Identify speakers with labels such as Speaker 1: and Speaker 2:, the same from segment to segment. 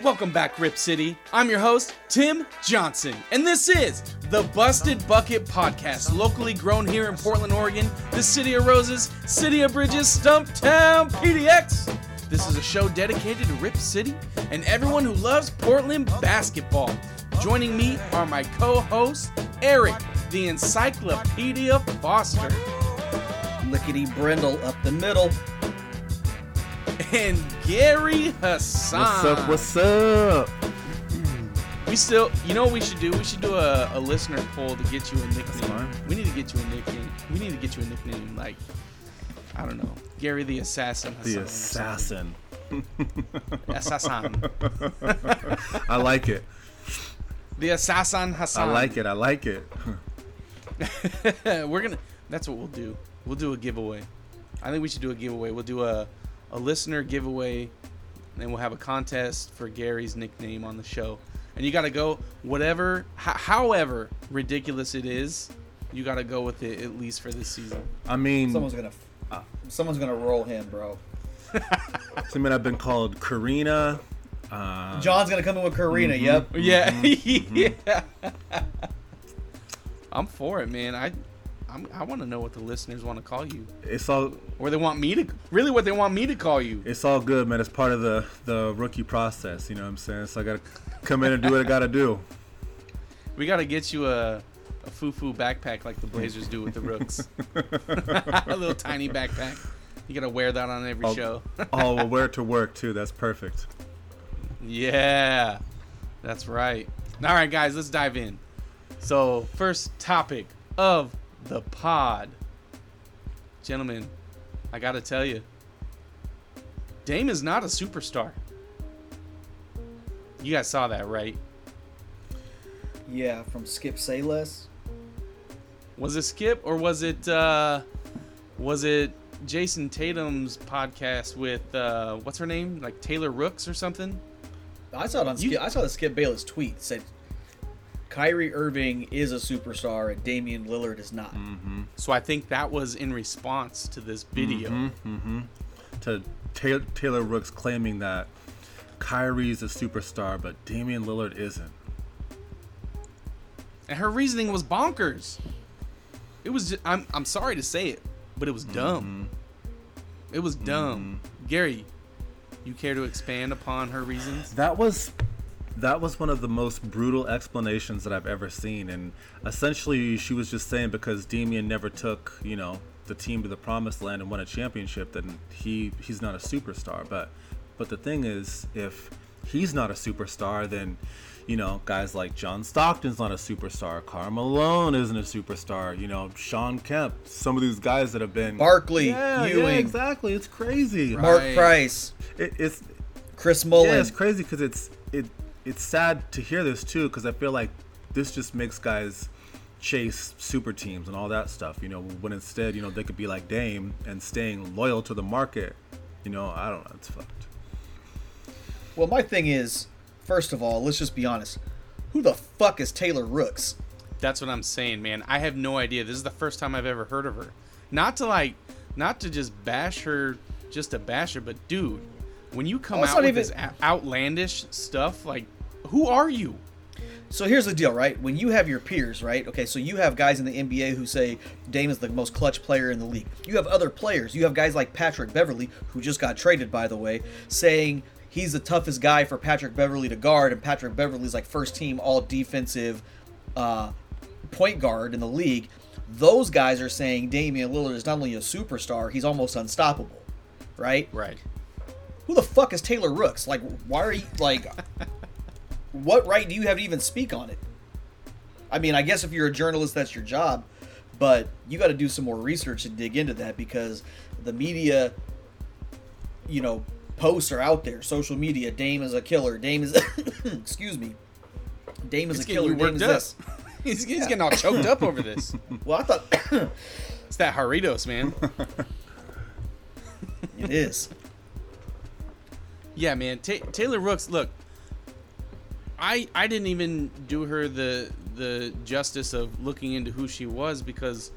Speaker 1: Welcome back, Rip City. I'm your host, Tim Johnson, and this is the Busted Bucket Podcast, locally grown here in Portland, Oregon, the City of Roses, City of Bridges, Stumptown, PDX. This is a show dedicated to Rip City and everyone who loves Portland basketball. Joining me are my co hosts, Eric, the Encyclopedia Foster,
Speaker 2: Lickety Brindle up the middle.
Speaker 1: And Gary Hassan.
Speaker 3: What's up? What's up?
Speaker 1: We still, you know what we should do? We should do a, a listener poll to get you a nickname. We need to get you a nickname. We need to get you a nickname like, I don't know, Gary the Assassin.
Speaker 3: The
Speaker 1: Hassan or
Speaker 3: assassin.
Speaker 1: Assassin.
Speaker 3: I like it.
Speaker 1: The Assassin Hassan.
Speaker 3: I like it. I like it.
Speaker 1: it. We're gonna. That's what we'll do. We'll do a giveaway. I think we should do a giveaway. We'll do a a listener giveaway, and we'll have a contest for Gary's nickname on the show. And you got to go whatever, h- however ridiculous it is. You got to go with it at least for this season.
Speaker 3: I mean,
Speaker 2: Someone's gonna, someone's gonna roll him, bro.
Speaker 3: I mean, I've been called Karina. Uh,
Speaker 2: John's gonna come in with Karina.
Speaker 3: Mm-hmm.
Speaker 2: Yep.
Speaker 1: Yeah, yeah. I'm for it, man. I, I'm, I want to know what the listeners want to call you,
Speaker 3: it's all
Speaker 1: or they want me to. Really, what they want me to call you.
Speaker 3: it's all good, man. It's part of the the rookie process. You know what I'm saying? So I gotta come in and do what I gotta do.
Speaker 1: We got to get you a, a foo-foo backpack like the Blazers do with the Rooks. a little tiny backpack. You got to wear that on every
Speaker 3: Oh.
Speaker 1: show.
Speaker 3: Oh, we'll wear it to work too. That's perfect.
Speaker 1: yeah, that's right. All right, guys, let's dive in. So, first topic of the pod. Gentlemen, I got to tell you, Dame is not a superstar. You guys saw that, right?
Speaker 2: Yeah, from Skip Bayless.
Speaker 1: Was it Skip or was it uh was it Jayson Tatum's podcast with uh what's her name? Like Taylor Rooks or something?
Speaker 2: I saw it on.
Speaker 1: You-
Speaker 2: Skip, I saw the Skip Bayless tweet said Kyrie Irving is a superstar and Damian Lillard is not.
Speaker 3: Mm-hmm.
Speaker 1: So I think that was in response to this video.
Speaker 3: Mm-hmm. To Taylor, Taylor Rooks claiming that Kyrie's a superstar, but Damian Lillard isn't.
Speaker 1: And her reasoning was bonkers. It was just, I'm I'm sorry to say it, but it was dumb. It was dumb. Gary, you care to expand upon her reasons?
Speaker 3: That was that was one of the most brutal explanations that I've ever seen, and essentially she was just saying because Damian never took you know the team to the promised land and won a championship, then he he's not a superstar. But but the thing is, if he's not a superstar, then you know guys like John Stockton's not a superstar, Karl Malone isn't a superstar, you know Shawn Kemp, some of these guys that have been
Speaker 2: Barkley,
Speaker 3: yeah, yeah, exactly. It's crazy.
Speaker 1: Right.
Speaker 2: Mark Price,
Speaker 3: It, it's
Speaker 2: Chris Mullin.
Speaker 3: yeah, it's crazy because it's it it's sad to hear this too because I feel like this just makes guys chase super teams and all that stuff. You know, when instead you know they could be like Dame and staying loyal to the market. You know, I don't know. It's fucked.
Speaker 2: Well, my thing is, first of all, let's just be honest. Who the fuck is Taylor Rooks?
Speaker 1: That's what I'm saying, man. I have no idea. This is the first time I've ever heard of her. Not to like, not to just bash her, just to bash her, but dude, when you come out with
Speaker 2: even-
Speaker 1: this outlandish stuff, like, who are you?
Speaker 2: So here's the deal, right? When you have your peers, right? Okay, so you have guys in the NBA who say Dame is the most clutch player in the league. You have other players. You have guys like Patrick Beverley, who just got traded, by the way, saying he's the toughest guy for Patrick Beverley to guard, and Patrick Beverley's like first team all defensive uh, point guard in the league. Those guys are saying Damian Lillard is not only a superstar, he's almost unstoppable, right?
Speaker 1: Right.
Speaker 2: Who the fuck is Taylor Rooks? Like, why are you like? what right do you have to even speak on it? I mean, I guess if you're a journalist, that's your job, but you got to do some more research and dig into that because the media, you know, posts are out there. Social media, Dame is a killer. Dame is, excuse me, Dame is a killer. Dame is this.
Speaker 1: he's, he's getting all choked up over this.
Speaker 2: Well, I thought
Speaker 1: It's that Jarritos, man.
Speaker 2: it is.
Speaker 1: Yeah, man. Ta Taylor Rooks, look, I I didn't even do her the the justice of looking into who she was because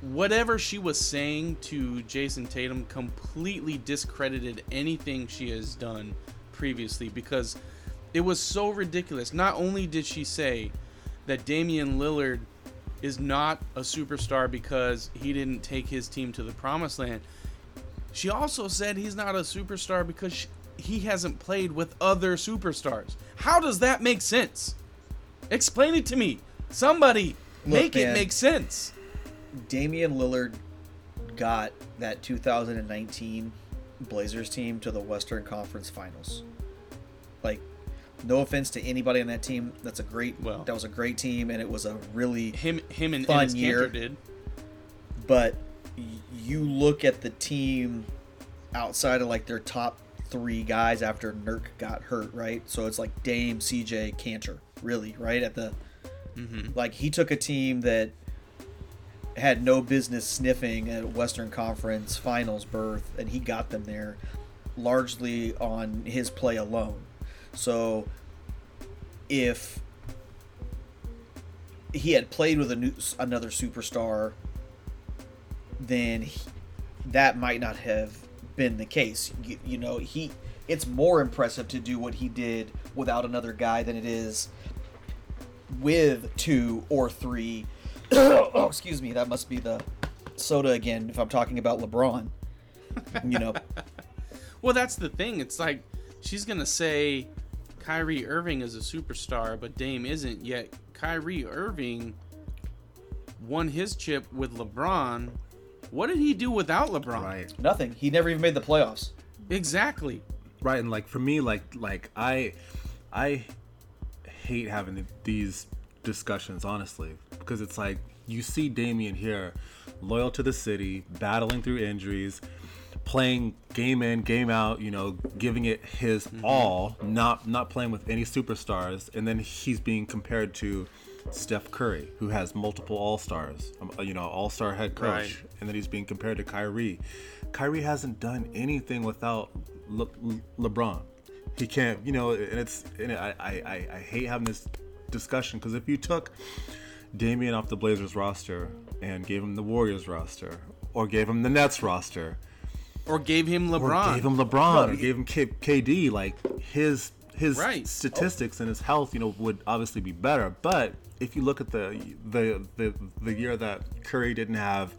Speaker 1: whatever she was saying to Jayson Tatum completely discredited anything she has done previously because it was so ridiculous. Not only did she say that Damian Lillard is not a superstar because he didn't take his team to the promised land, she also said he's not a superstar because sh he hasn't played with other superstars. How does that make sense? Explain it to me. Somebody
Speaker 2: Look,
Speaker 1: make it make sense.
Speaker 2: Damian Lillard got that 2019 Blazers team to the Western Conference Finals. Like, no offense to anybody on that team, that's a great.
Speaker 1: Well.
Speaker 2: that was a great team, and it was a really.
Speaker 1: Him him and
Speaker 2: Fun
Speaker 1: Enes
Speaker 2: year.
Speaker 1: Kanter did.
Speaker 2: But y- you look at the team outside of like their top three guys after Nurk got hurt, right? So it's like Dame, CJ, Kanter, really, right? At the mm-hmm. like he took a team that had no business sniffing at Western Conference Finals berth, and he got them there largely on his play alone. So if he had played with a new, another superstar, then he, that might not have been the case. You, you know, he it's more impressive to do what he did without another guy than it is with two or three. oh, excuse me, that must be the soda again. If I'm talking about LeBron, you know,
Speaker 1: Well, that's the thing. It's like she's gonna say Kyrie Irving is a superstar, but Dame isn't. Yet Kyrie Irving won his chip with LeBron. What did he do without LeBron?
Speaker 3: Right.
Speaker 2: nothing. He never even made the playoffs.
Speaker 1: Exactly.
Speaker 3: right and like for me like like i i hate having these discussions honestly because it's like you see damien here loyal to the city battling through injuries playing game in game out you know giving it his mm-hmm. all not not playing with any superstars and then he's being compared to Steph Curry, who has multiple All Stars, um, you know, All Star head coach,
Speaker 1: Right.
Speaker 3: and then he's being compared to Kyrie. Kyrie hasn't done anything without Le- Le- LeBron. He can't, you know, and it's and I I, I, hate having this discussion because if you took Damian off the Blazers roster and gave him the Warriors roster, or gave him the Nets roster,
Speaker 1: Or gave him
Speaker 3: or
Speaker 1: LeBron.
Speaker 3: gave him LeBron, or gave him K- KD, like his his
Speaker 1: Right.
Speaker 3: statistics and his health, you know, would obviously be better. But if you look at the the the, the year that Curry didn't have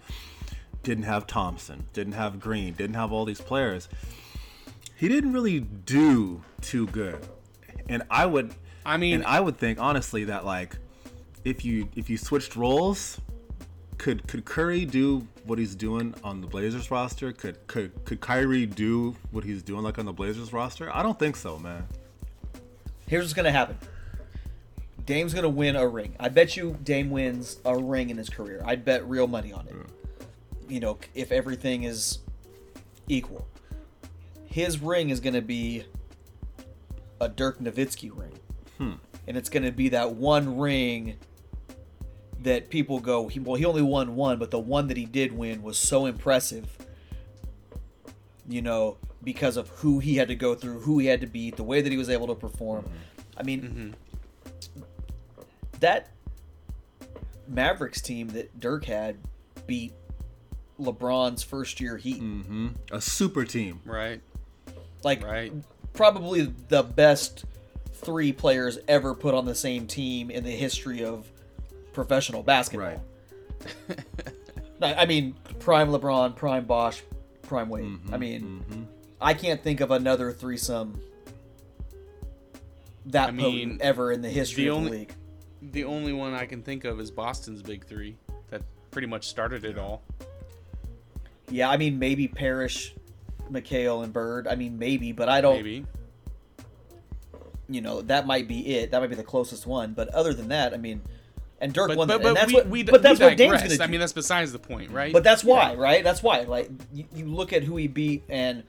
Speaker 3: didn't have Thompson, didn't have Green, didn't have all these players, he didn't really do too good. And I would
Speaker 1: I mean-
Speaker 3: and I would think honestly that like if you if you switched roles, could could Curry do what he's doing on the Blazers roster? Could could could Kyrie do what he's doing like on the Blazers roster? I don't think so, man.
Speaker 2: Here's what's gonna happen. Dame's gonna win a ring. I bet you Dame wins a ring in his career. I'd bet real money on it. You know, if everything is equal, his ring is gonna be a Dirk Nowitzki ring, hmm. and it's gonna be that one ring that people go, he, well, he only won one, but the one that he did win was so impressive. You know, because of who he had to go through, who he had to beat, the way that he was able to perform. I mean, that Mavericks team that Dirk had beat LeBron's first year Heat.
Speaker 3: hmm A super team.
Speaker 1: Right.
Speaker 2: Like,
Speaker 1: Right.
Speaker 2: probably the best three players ever put on the same team in the history of professional basketball.
Speaker 3: Right.
Speaker 2: I mean, prime LeBron, prime Bosh, prime Wade.
Speaker 3: Mm-hmm,
Speaker 2: I mean, I can't think of another threesome that
Speaker 1: I
Speaker 2: potent
Speaker 1: mean,
Speaker 2: ever in the history
Speaker 1: the
Speaker 2: of
Speaker 1: only-
Speaker 2: the league.
Speaker 1: The only one I can think of is Boston's big three. That pretty much started it all.
Speaker 2: Yeah, I mean, maybe Parish, McHale, and Bird. I mean, maybe, but I don't.
Speaker 1: Maybe.
Speaker 2: You know, that might be it. That might be the closest one. But other than that, I mean, and Dirk
Speaker 1: But,
Speaker 2: won.
Speaker 1: but, but
Speaker 2: that's
Speaker 1: we,
Speaker 2: what.
Speaker 1: we,
Speaker 2: but that's
Speaker 1: we
Speaker 2: what Dame's
Speaker 1: digress.
Speaker 2: gonna
Speaker 1: I mean, that's besides the point, right?
Speaker 2: But that's why, right? That's why. Like you, you look at who he beat and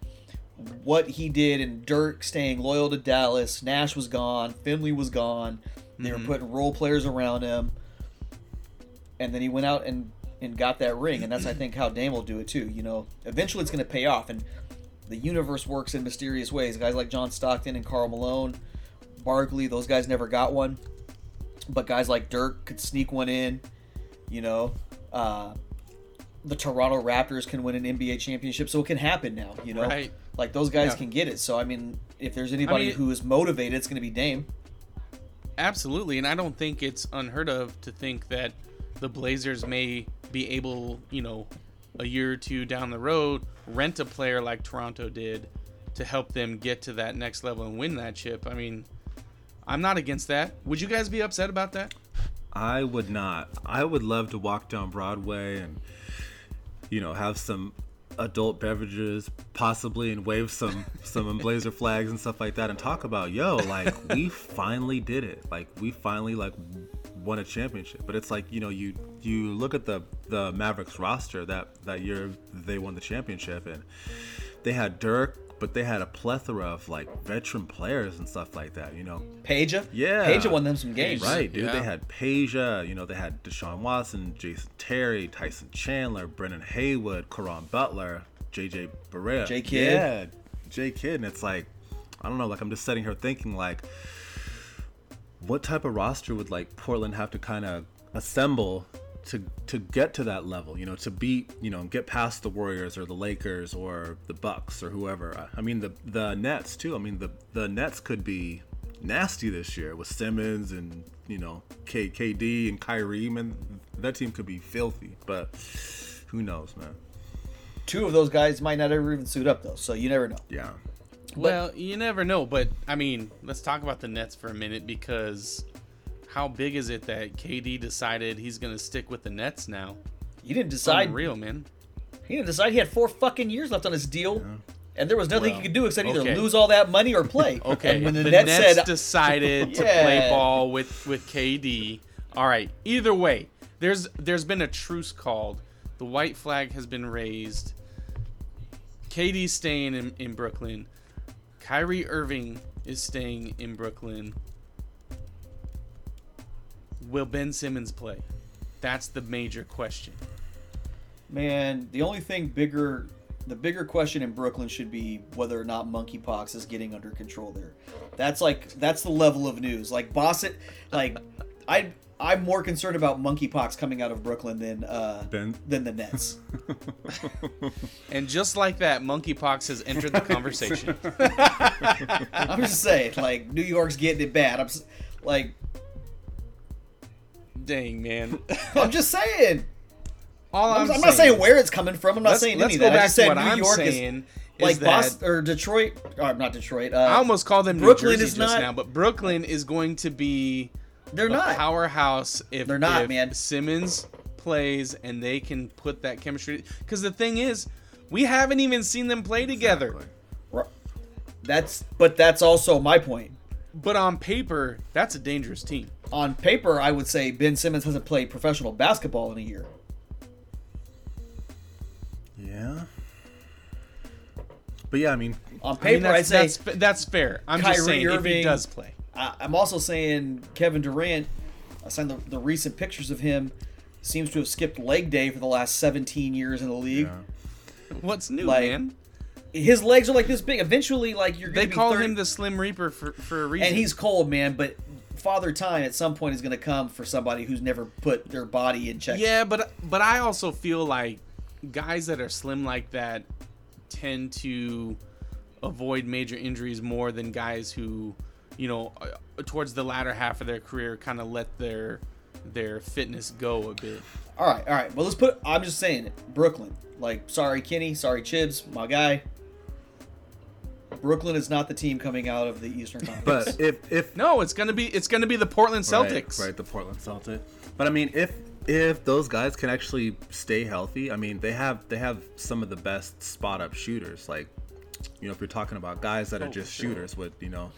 Speaker 2: what he did, and Dirk staying loyal to Dallas. Nash was gone. Finley was gone. They were putting role players around him, and then he went out and and got that ring. And that's I think how Dame will do it too. You know, eventually it's going to pay off, and the universe works in mysterious ways. Guys like John Stockton and Karl Malone, Barkley, those guys never got one, but guys like Dirk could sneak one in. You know. Uh, the Toronto Raptors can win an NBA championship, so it can happen now. You know,
Speaker 1: Right.
Speaker 2: Like those guys
Speaker 1: Yeah.
Speaker 2: can get it. So I mean, if there's anybody
Speaker 1: mean-
Speaker 2: who is motivated, it's going to be Dame.
Speaker 1: Absolutely, and I don't think it's unheard of to think that the Blazers may be able, you know, a year or two down the road, rent a player like Toronto did to help them get to that next level and win that chip. I mean, I'm not against that. Would you guys be upset about that?
Speaker 3: I would not. I would love to walk down Broadway and, you know, have some adult beverages, possibly, and wave some some Blazer flags and stuff like that, and talk about, yo, like we finally did it. Like we finally like won a championship. But it's like you know, you you look at the the Mavericks roster that that year they won the championship, and they had Dirk. But they had a plethora of like veteran players and stuff like that, you know.
Speaker 2: Peja,
Speaker 3: Yeah.
Speaker 2: Peja won them some games.
Speaker 3: Right, dude.
Speaker 1: Yeah.
Speaker 3: They had Peja, uh, you know, they had Deshaun Watson, Jason Terry, Tyson Chandler, Brendan Haywood, Caron Butler, JJ Barea.
Speaker 2: J. Kidd.
Speaker 3: Yeah, J Kidd. And it's like, I don't know, like I'm just sitting here thinking like what type of roster would like Portland have to kind of assemble to to get to that level, you know, to beat, you know, get past the Warriors or the Lakers or the Bucks or whoever. I- I mean the the Nets too. I mean the the Nets could be nasty this year with Simmons and you know K, KD and Kyrie. Man, that team could be filthy, but who knows, man?
Speaker 2: Two of those guys might not ever even suit up though, so you never know.
Speaker 3: Yeah,
Speaker 1: Well, you never know, but I mean, let's talk about the Nets for a minute because how big is it that KD decided he's going to stick with the Nets now?
Speaker 2: He didn't decide.
Speaker 1: Unreal, man.
Speaker 2: He didn't decide. He had four fucking years left on his deal, and there was nothing
Speaker 1: Well,
Speaker 2: he could do except either
Speaker 1: okay.
Speaker 2: lose all that money or play.
Speaker 1: Okay,
Speaker 2: And when the,
Speaker 1: the,
Speaker 2: Nets,
Speaker 1: Nets,
Speaker 2: said,
Speaker 1: decided to
Speaker 2: Yeah.
Speaker 1: play ball with with KD. All right. Either way, there's there's been a truce called. The white flag has been raised. KD's staying in, in Brooklyn. Kyrie Irving is staying in Brooklyn. Will Ben Simmons play? That's the major question.
Speaker 2: Man, the only thing bigger, the bigger question in Brooklyn should be whether or not monkeypox is getting under control there. That's like that's the level of news. Like Boston, like I I'm more concerned about monkeypox coming out of Brooklyn than uh
Speaker 3: Ben?
Speaker 2: than the Nets.
Speaker 1: And just like that, monkeypox has entered the conversation.
Speaker 2: I'm just saying, like New York's getting it bad. I'm like
Speaker 1: Dang, man.
Speaker 2: I'm just saying.
Speaker 1: All
Speaker 2: I'm,
Speaker 1: I'm,
Speaker 2: I'm not saying where it's coming from. I'm not
Speaker 1: let's,
Speaker 2: saying
Speaker 1: let's
Speaker 2: any
Speaker 1: go
Speaker 2: of that. I
Speaker 1: back
Speaker 2: just
Speaker 1: to
Speaker 2: said
Speaker 1: what
Speaker 2: New
Speaker 1: I'm
Speaker 2: York
Speaker 1: saying.
Speaker 2: is like
Speaker 1: that
Speaker 2: Boston or Detroit. Or not Detroit. Uh,
Speaker 1: I almost called them New
Speaker 2: Brooklyn
Speaker 1: Jersey
Speaker 2: is
Speaker 1: just
Speaker 2: not-
Speaker 1: now, but Brooklyn is going to be
Speaker 2: they're
Speaker 1: a
Speaker 2: not.
Speaker 1: powerhouse if
Speaker 2: They're not,
Speaker 1: if
Speaker 2: man.
Speaker 1: Simmons plays and they can put that chemistry. Because the thing is, we haven't even seen them play together.
Speaker 3: Exactly.
Speaker 2: That's but that's also my point.
Speaker 1: But on paper, that's a dangerous team.
Speaker 2: On paper, I would say Ben Simmons hasn't played professional basketball in a year.
Speaker 3: Yeah. But yeah, I mean,
Speaker 2: On
Speaker 1: I
Speaker 2: paper,
Speaker 1: mean, that's,
Speaker 2: I'd say
Speaker 1: that's, that's fair. I'm just
Speaker 2: Kyrie
Speaker 1: saying if he does play.
Speaker 2: I, I'm also saying Kevin Durant. I signed the, the recent pictures of him. Seems to have skipped leg day for the last 17 years in the league.
Speaker 3: Yeah.
Speaker 1: What's new,
Speaker 2: Like,
Speaker 1: man?
Speaker 2: His legs are like this big. Eventually, like you're
Speaker 1: They
Speaker 2: gonna be
Speaker 1: call
Speaker 2: 30
Speaker 1: him the Slim Reaper for, for a reason.
Speaker 2: and he's cold, man. But Father Time at some point is going to come for somebody who's never put their body in check.
Speaker 1: Yeah, but but I also feel like guys that are slim like that tend to avoid major injuries more than guys who, you know, uh, towards the latter half of their career kind of let their their fitness go a bit.
Speaker 2: All right, all right. Well, let's put. I'm just saying it. Brooklyn. Like, sorry, Kenny. Sorry, Chibs, my guy. Brooklyn is not the team coming out of the Eastern Conference.
Speaker 3: but if if
Speaker 1: No, it's gonna be it's gonna be the Portland Celtics.
Speaker 3: Right, right, the Portland Celtics. But I mean, if if those guys can actually stay healthy, I mean, they have they have some of the best spot up shooters. Like, you know, if you're talking about guys that are
Speaker 1: Oh,
Speaker 3: just
Speaker 1: sure.
Speaker 3: shooters with you know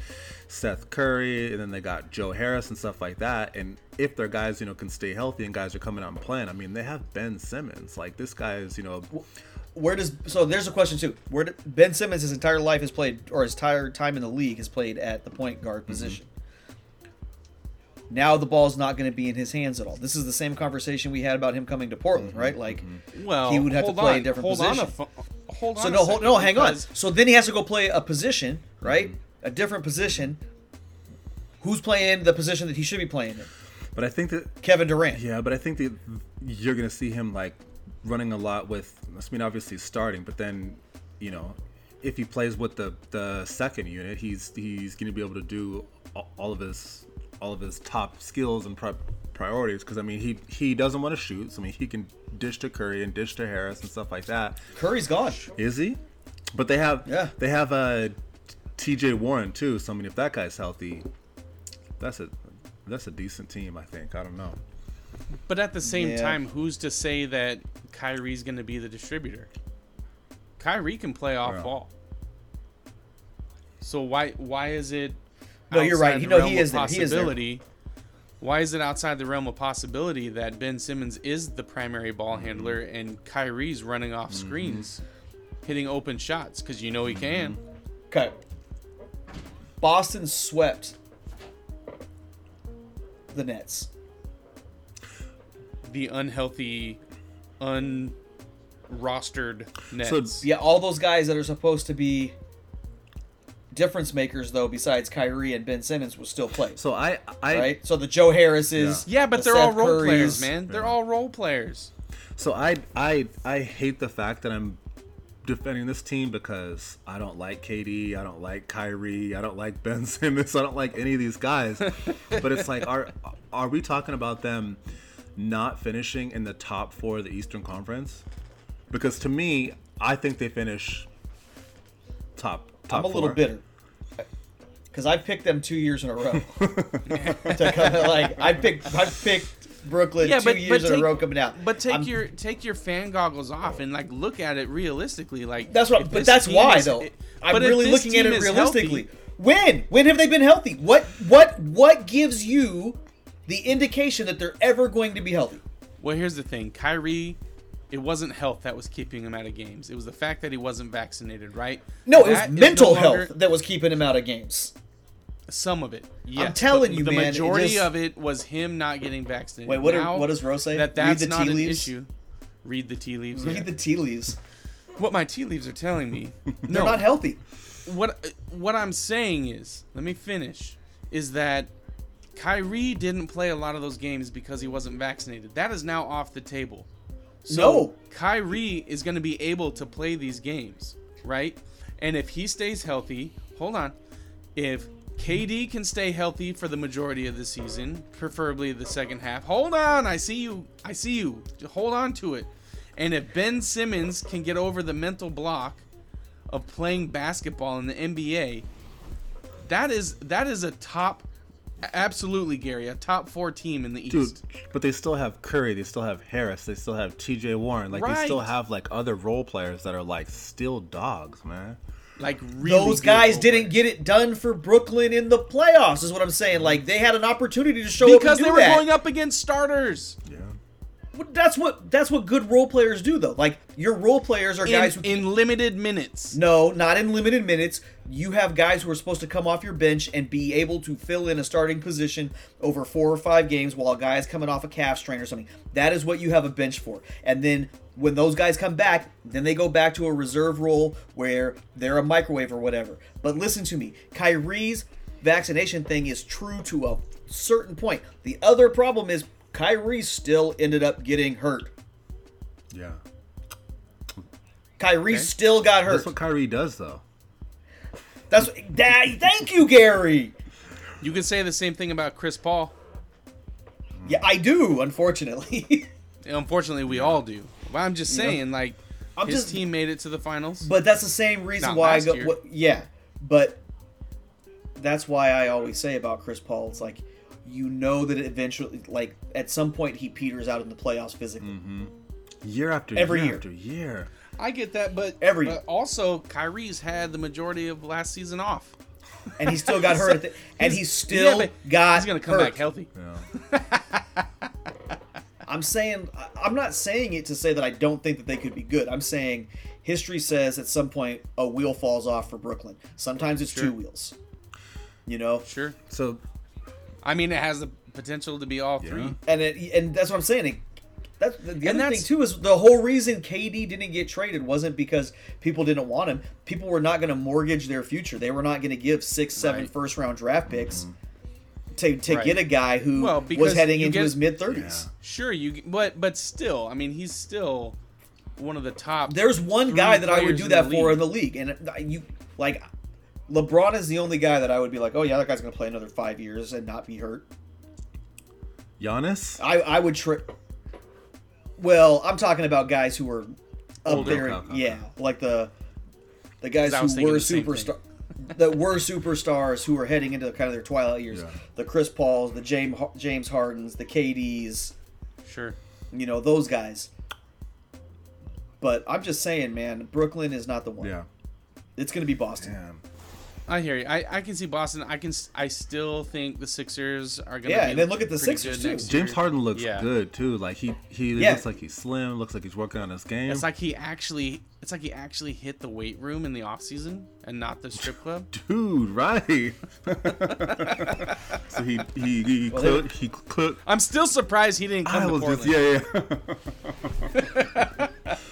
Speaker 3: Seth Curry, and then they got Joe Harris and stuff like that. And if their guys, you know, can stay healthy and guys are coming out and playing, I mean, they have Ben Simmons. Like this guy is, you know,
Speaker 2: Where does so? There's a question too. Where did, Ben Simmons his entire life has played, or his entire time in the league has played at the point guard mm-hmm. position. Now the ball's not going to be in his hands at all. This is the same conversation we had about him coming to Portland, mm-hmm. right? Like, mm-hmm.
Speaker 1: Well,
Speaker 2: he would have to play
Speaker 1: on,
Speaker 2: a different
Speaker 1: hold
Speaker 2: position.
Speaker 1: On a fu- hold on.
Speaker 2: so
Speaker 1: a
Speaker 2: no, hold, no, hang on. So then he has to go play a position, right? A different position. Who's playing the position that he should be playing in?
Speaker 3: but I think that
Speaker 2: Kevin Durant.
Speaker 3: Yeah, but I think that you're gonna see him like running a lot with. I mean, obviously starting, but then you know, if he plays with the the second unit, he's he's going to be able to do all of his all of his top skills and pri- priorities. Because I mean, he he doesn't want to shoot. So I mean, he can dish to Curry and dish to Harris and stuff like that.
Speaker 2: Curry's gone.
Speaker 3: Is he? But they have
Speaker 2: Yeah.
Speaker 3: they have a uh, T.J. Warren too. So I mean, if that guy's healthy, that's a that's a decent team. I think. I don't know.
Speaker 1: But at the same
Speaker 2: Yeah.
Speaker 1: time, who's to say that Kyrie's going to be the distributor? Kyrie can play off ball. So why why is it?
Speaker 2: No, you're right.
Speaker 1: outside
Speaker 2: You
Speaker 1: the
Speaker 2: know, he
Speaker 1: realm of
Speaker 2: is there. He is there.
Speaker 1: possibility- Why is it outside the realm of possibility that Ben Simmons is the primary ball
Speaker 2: Mm-hmm.
Speaker 1: handler and Kyrie's running off screens, hitting open shots? Because you know he can.
Speaker 2: Okay. Boston swept the Nets.
Speaker 1: The unhealthy, unrostered Nets.
Speaker 3: So,
Speaker 2: Yeah, all those guys that are supposed to be difference makers, though, besides Kyrie and Ben Simmons, will still play.
Speaker 3: So I I
Speaker 2: right? So the Joe Harrises.
Speaker 1: yeah, but
Speaker 2: the
Speaker 1: they're all role
Speaker 2: Currys.
Speaker 1: players, man. They're
Speaker 3: Yeah.
Speaker 1: all role players.
Speaker 3: So I I I hate the fact that I'm defending this team because I don't like KD, I don't like Kyrie, I don't like Ben Simmons, I don't like any of these guys. but it's like are are we talking about them not finishing in the top 4 of the Eastern Conference? Because to me, I think they finish top top
Speaker 2: I'm a little bitter. Because I picked them two years in a row. to kind of like I picked I picked Brooklyn
Speaker 1: Yeah,
Speaker 2: two
Speaker 1: but-
Speaker 2: years
Speaker 1: but
Speaker 2: in a row coming out.
Speaker 1: But take
Speaker 2: I'm-
Speaker 1: your take your fan goggles off and like look at it realistically. Like
Speaker 2: That's what. But that's why,
Speaker 1: is-
Speaker 2: though.
Speaker 1: it-
Speaker 2: I'm
Speaker 1: but
Speaker 2: really looking at it realistically.
Speaker 1: healthy-
Speaker 2: when? When have they been healthy? What? What? What gives you the indication that they're ever going to be healthy?
Speaker 1: well, here's the thing, Kyrie. It wasn't health that was keeping him out of games. It was the fact that he wasn't vaccinated, right?
Speaker 2: No, it was mental
Speaker 1: no
Speaker 2: health that was keeping him out of games.
Speaker 1: Some of it, yes.
Speaker 2: I'm
Speaker 1: telling
Speaker 2: you,
Speaker 1: the
Speaker 2: man, it
Speaker 1: majority
Speaker 2: just-
Speaker 1: of it was him not getting vaccinated.
Speaker 2: Wait, what?
Speaker 1: Now
Speaker 2: Are, what does Rose say?
Speaker 1: That
Speaker 2: Read
Speaker 1: that's
Speaker 2: the
Speaker 1: not
Speaker 2: tea
Speaker 1: an
Speaker 2: leaves.
Speaker 1: issue. Read the tea leaves.
Speaker 2: Read
Speaker 1: yeah.
Speaker 2: the tea leaves.
Speaker 1: What my tea leaves are telling me.
Speaker 2: They're
Speaker 1: no,
Speaker 2: not healthy.
Speaker 1: what what I'm saying is, let me finish, is that Kyrie didn't play a lot of those games because he wasn't vaccinated. That is now off the table. So
Speaker 2: No.
Speaker 1: Kyrie is going to be able to play these games, right? And if he stays healthy, hold on. If KD can stay healthy for the majority of the season, preferably the second half. Hold on, I see you. I see you. Hold on to it. And if Ben Simmons can get over the mental block of playing basketball in the NBA, that is that is a top absolutely Gary, a top 4 team in the
Speaker 3: Dude,
Speaker 1: East.
Speaker 3: but they still have Curry, they still have Harris, they still have T.J. Warren. Like they still have like other role players that are like still dogs, man.
Speaker 1: Like really
Speaker 2: Those guys didn't
Speaker 1: players.
Speaker 2: get it done for Brooklyn in the playoffs. Is what I'm saying. Like they had an opportunity to show up
Speaker 1: because
Speaker 2: and
Speaker 1: they were
Speaker 2: that.
Speaker 1: going up against starters.
Speaker 3: Yeah.
Speaker 2: That's what that's what good role players do though. Like your role players are
Speaker 1: in,
Speaker 2: guys who
Speaker 1: in limited minutes.
Speaker 2: No, not in limited minutes. You have guys who are supposed to come off your bench and be able to fill in a starting position over four or five games while a guy's coming off a calf strain or something. That is what you have a bench for. And then when those guys come back, then they go back to a reserve role where they're a microwave or whatever. But listen to me. Kyrie's vaccination thing is true to a certain point. The other problem is Kyrie still ended up getting hurt.
Speaker 3: Yeah.
Speaker 2: Kyrie still got hurt.
Speaker 3: That's what Kyrie does though.
Speaker 2: That's that, thank you, Gary.
Speaker 1: You can say the same thing about Chris Paul.
Speaker 2: Yeah, I do. Unfortunately,
Speaker 1: Unfortunately, we all do. But I'm just
Speaker 2: You know,
Speaker 1: saying, like,
Speaker 2: I'm
Speaker 1: his
Speaker 2: just-
Speaker 1: team made it to the finals.
Speaker 2: but that's the same reason
Speaker 1: Not
Speaker 2: why I go.
Speaker 1: year.
Speaker 2: What, yeah, but that's why I always say about Chris Paul. It's like you know that eventually, like at some point, he peters out in the playoffs physically. Mm-hmm.
Speaker 3: Year after
Speaker 2: Every
Speaker 3: year
Speaker 2: year.
Speaker 3: after year.
Speaker 1: I get that, but
Speaker 2: Every-
Speaker 1: but also Kyrie's had the majority of last season off.
Speaker 2: And he still got hurt, at the, and he
Speaker 1: He's-
Speaker 2: still
Speaker 1: yeah,
Speaker 2: got.
Speaker 1: He's gonna come
Speaker 2: hurt.
Speaker 1: back healthy.
Speaker 3: Yeah.
Speaker 2: I'm saying I- I'm not saying it to say that I don't think that they could be good. I'm saying history says at some point a wheel falls off for Brooklyn. Sometimes it's
Speaker 1: Sure.
Speaker 2: two wheels. You know,
Speaker 1: Sure.
Speaker 3: So
Speaker 1: I mean, it has the potential to be all three.
Speaker 2: and it, and that's what I'm saying. It, that's the, the
Speaker 1: And
Speaker 2: other thing
Speaker 1: that's-
Speaker 2: too is the whole reason KD didn't get traded wasn't because people didn't want him. People were not going to mortgage their future. They were not going to give six, seven
Speaker 1: Right.
Speaker 2: first round draft picks mm-hmm. to to
Speaker 1: Right.
Speaker 2: get a guy who
Speaker 1: Well,
Speaker 2: was heading into
Speaker 1: get-
Speaker 2: his mid thirties.
Speaker 1: Sure, you but but still, I mean, he's still one of the top.
Speaker 2: There's one guy that I would do that
Speaker 1: the
Speaker 2: for
Speaker 1: league.
Speaker 2: in the league, and you like LeBron is the only guy that I would be like, oh yeah, that guy's gonna play another five years and not be hurt.
Speaker 3: Giannis.
Speaker 2: I I would try. Well, I'm talking about guys who were up
Speaker 1: Older.
Speaker 2: there,
Speaker 3: Okay, okay,
Speaker 2: yeah, like the the guys
Speaker 1: 'Cause I was
Speaker 2: who were
Speaker 1: the
Speaker 2: superstar. That were superstars who were heading into kind of their twilight years.
Speaker 3: Yeah.
Speaker 2: The Chris Pauls, the James James Hardens, the KDs,
Speaker 1: Sure.
Speaker 2: you know those guys. But I'm just saying, man, Brooklyn is not the one.
Speaker 3: Yeah.
Speaker 2: It's going to be Boston.
Speaker 3: Damn.
Speaker 1: I hear you. I, I can see Boston. I can. s- I still think the Sixers are gonna.
Speaker 2: Yeah,
Speaker 1: be
Speaker 2: and then look at the Sixers, too.
Speaker 1: next
Speaker 3: James. Harden looks
Speaker 1: Yeah.
Speaker 3: good too. Like he he
Speaker 2: Yeah.
Speaker 3: looks like he's slim. Looks like he's working on his game.
Speaker 1: It's like he actually. It's like he actually hit the weight room in the off season and not the strip club.
Speaker 3: Dude, right? so he he he
Speaker 2: Well,
Speaker 3: cooked. He cooked.
Speaker 1: I'm still surprised he didn't come
Speaker 3: I
Speaker 1: to
Speaker 3: was
Speaker 1: Portland.
Speaker 3: just yeah yeah.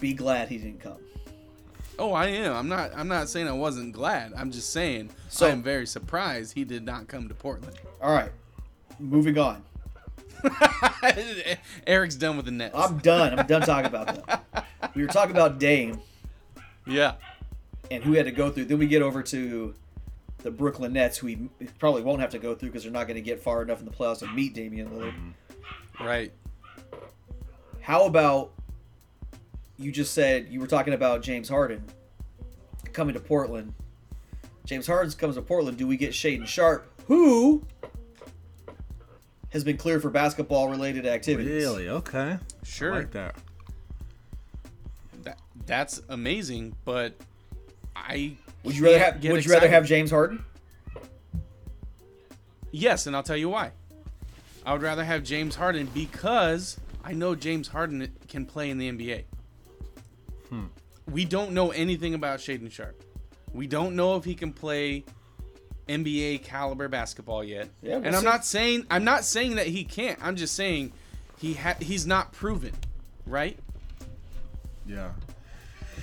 Speaker 2: Be glad he didn't come.
Speaker 1: Oh, I am. I'm not. I'm not saying I wasn't glad. I'm just saying
Speaker 2: So-
Speaker 1: I am very surprised he did not come to Portland.
Speaker 2: All right, moving on.
Speaker 1: Eric's done with the Nets.
Speaker 2: I'm done. I'm done talking about that. We were talking about Dame
Speaker 1: yeah.
Speaker 2: and who had to go through. Then we get over to the Brooklyn Nets, who we probably won't have to go through because they're not going to get far enough in the playoffs to meet Damian Lillard.
Speaker 1: Right.
Speaker 2: How about you just said you were talking about James Harden coming to Portland? James Harden comes to Portland. Do we get Shaedon Sharpe, who has been cleared for basketball related activities?
Speaker 3: Really? Okay.
Speaker 1: Sure.
Speaker 3: I like that.
Speaker 1: That, that's amazing, but I
Speaker 2: Would you rather have
Speaker 1: get
Speaker 2: Would you rather have James Harden?
Speaker 1: Yes, and I'll tell you why. I would rather have James Harden because I know James Harden can play in the NBA.
Speaker 2: Hmm.
Speaker 1: We don't know anything about Shaedon Sharpe. We don't know if he can play NBA caliber basketball yet.
Speaker 2: Yeah, we'll
Speaker 1: and I'm
Speaker 2: see.
Speaker 1: not saying I'm not saying that he can't. I'm just saying he ha- he's not proven, right?
Speaker 3: Yeah.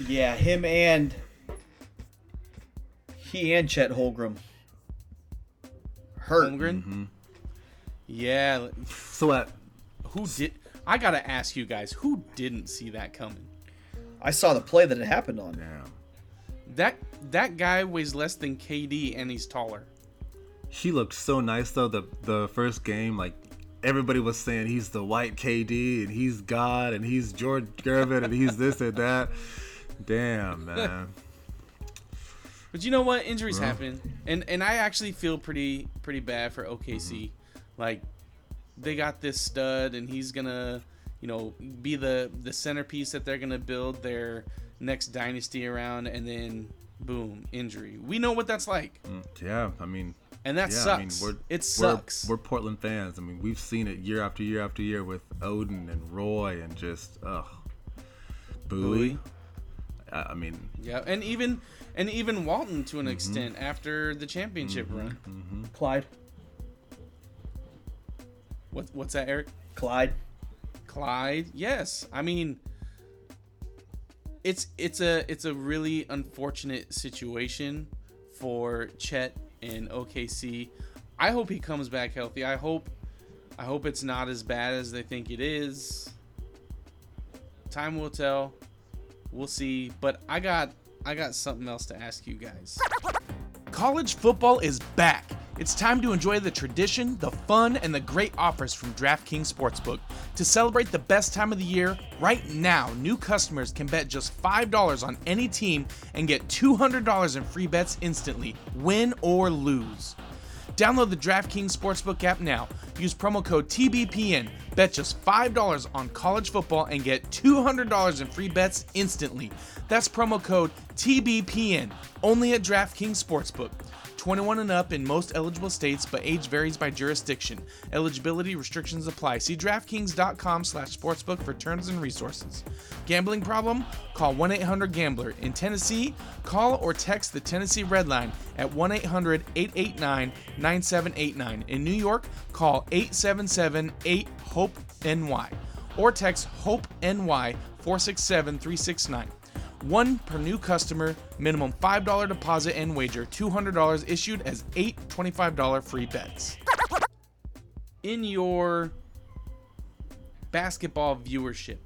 Speaker 2: Yeah, him and he and Chet Holmgren hurt.
Speaker 1: Holmgren.
Speaker 2: Mm-hmm.
Speaker 1: Yeah,
Speaker 3: So at
Speaker 1: who did? I gotta ask you guys, who didn't see that coming?
Speaker 2: I saw the play that it happened on.
Speaker 3: damn.
Speaker 1: That that guy weighs less than KD and he's taller.
Speaker 3: He looked so nice though. The the first game, like everybody was saying he's the white KD and he's God and he's George Gervin and he's this and that. Damn man.
Speaker 1: But you know what? Injuries happen, and and I actually feel pretty pretty bad for OKC. Mm-hmm. Like they got this stud, and he's gonna you know be the the centerpiece that they're gonna build their next dynasty around, and then boom, injury. We know what that's like,
Speaker 3: Mm, Yeah, I mean,
Speaker 1: and that
Speaker 3: yeah,
Speaker 1: sucks.
Speaker 3: I mean, we're
Speaker 1: it
Speaker 3: we're-
Speaker 1: sucks.
Speaker 3: We're, Portland fans. I mean, we've seen it year after year after year with Oden and Roy and just ugh, Bowie.
Speaker 1: Bowie.
Speaker 3: I, I mean,
Speaker 1: yeah, and even and even Walton to
Speaker 3: Mm-hmm.
Speaker 1: an extent after the championship run.
Speaker 2: Clyde.
Speaker 1: What what's that, Eric?
Speaker 2: Clyde.
Speaker 1: Clyde, yes. I mean, it's it's a it's a really unfortunate situation for Chet and OKC. I hope he comes back healthy. I hope I hope it's not as bad as they think it is. Time will tell. We'll see. But I got I got something else to ask you guys. College football is back. It's time to enjoy the tradition, the fun, and the great offers from DraftKings Sportsbook. To celebrate the best time of the year, right now, new customers can bet just $5 on any team and get $200 in free bets instantly, win or lose. Download the DraftKings Sportsbook app now. Use promo code TBPN. Bet just $5 on college football and get $200 in free bets instantly. That's promo code TBPN only at DraftKings Sportsbook. 21 and up in most eligible states, but age varies by jurisdiction. Eligibility restrictions apply. See DraftKings.com slash sportsbook for terms and resources. Gambling problem? Call 1-800-GAMBLER. In Tennessee, call or text the Tennessee Red Line at 1-800-889-9789. In New York, call 877-8-HOPE-NY or text HOPE-NY 467-369. One per new customer, minimum $5 deposit and wager, $200 issued as eight $25 free bets. In your basketball viewership,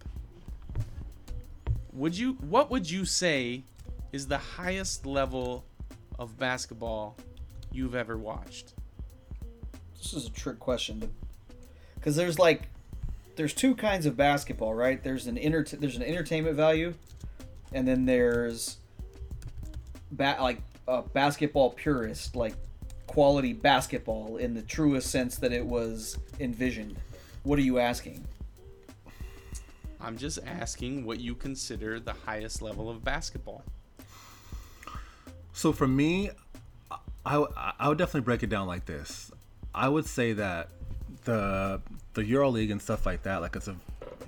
Speaker 1: would you what would you say is the highest level of basketball you've ever watched?
Speaker 2: This is a trick question, because there's like there's two kinds of basketball, right? There's an enter there's an entertainment value, and then there's ba- like a basketball purist, like quality basketball in the truest sense that it was envisioned. What are you asking?
Speaker 1: I'm just asking what you consider the highest level of basketball.
Speaker 3: So for me, I, I would definitely break it down like this. I would say that the the EuroLeague and stuff like that, like it's a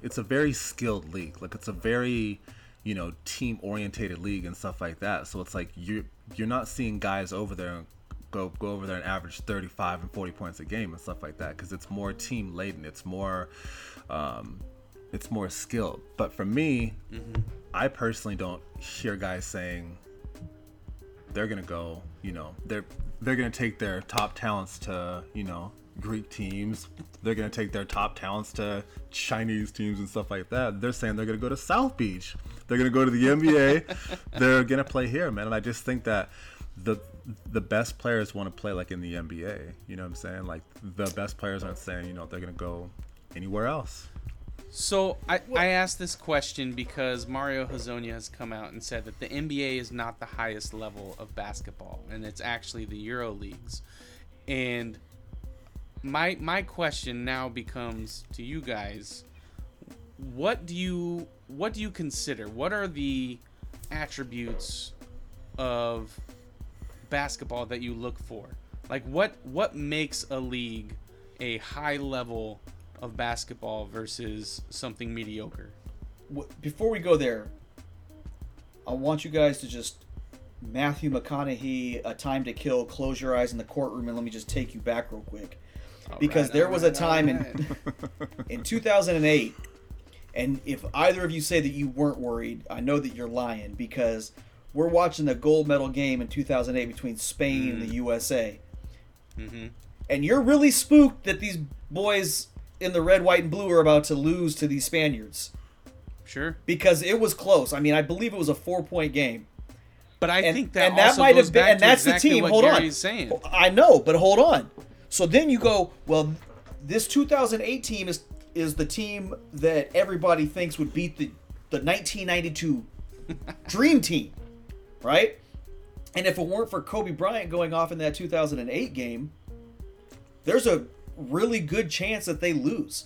Speaker 3: it's a very skilled league. Like it's a very you know team orientated league and stuff like that. So it's like you you're not seeing guys over there go go over there and average 35 and 40 points a game and stuff like that because it's more team laden. It's more um, it's more skilled. But for me, mm-hmm. I personally don't hear guys saying they're gonna go. You know, they're they're gonna take their top talents to you know Greek teams. They're gonna take their top talents to Chinese teams and stuff like that. They're saying they're gonna go to South Beach. They're gonna go to the NBA. they're gonna play here, man. And I just think that the the best players want to play like in the NBA. You know what I'm saying? Like the best players aren't saying you know they're gonna go anywhere else.
Speaker 1: So I, I asked this question because Mario Hezonja has come out and said that the NBA is not the highest level of basketball, and it's actually the Euro leagues. And my my question now becomes to you guys: What do you what do you consider? What are the attributes of basketball that you look for? Like what what makes a league a high level of basketball versus something mediocre.
Speaker 2: Before we go there, I want you guys to just Matthew McConaughey, A Time to Kill, close your eyes in the courtroom, and let me just take you back real quick. All because right, there was right, a time in in 2008, and if either of you say that you weren't worried, I know that you're lying because we're watching the gold medal game in 2008 between Spain mm. and the mm. USA. Mm-hmm. And you're really spooked that these boys in the red, white, and blue are about to lose to these Spaniards.
Speaker 1: Sure.
Speaker 2: Because it was close. I mean, I believe it was a four point game.
Speaker 1: But I and, think that and that might have been, and that's exactly the team. Hold Gary's on, saying.
Speaker 2: I know, but hold on. So then you go, well, this 2008 team is is the team that everybody thinks would beat the the 1992 Dream Team, right? And if it weren't for Kobe Bryant going off in that 2008 game, there's a really good chance that they lose.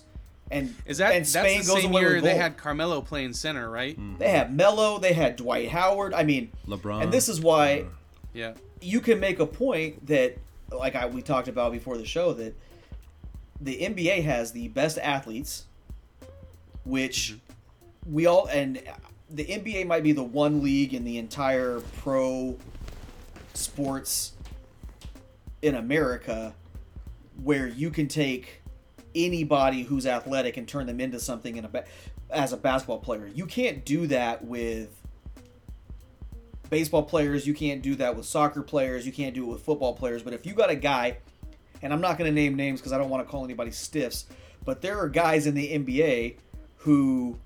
Speaker 2: And
Speaker 1: is that and Spain that's the same year they had Carmelo playing center, right?
Speaker 2: Mm-hmm. They had Melo, they had Dwight Howard. I mean,
Speaker 3: LeBron.
Speaker 2: And this is why,
Speaker 1: yeah,
Speaker 2: you can make a point that, like I, we talked about before the show, that the NBA has the best athletes, which mm-hmm. we all and the NBA might be the one league in the entire pro sports in America where you can take anybody who's athletic and turn them into something in a ba- as a basketball player. You can't do that with baseball players, you can't do that with soccer players, you can't do it with football players, but if you got a guy and I'm not going to name names because I don't want to call anybody stiffs, but there are guys in the NBA who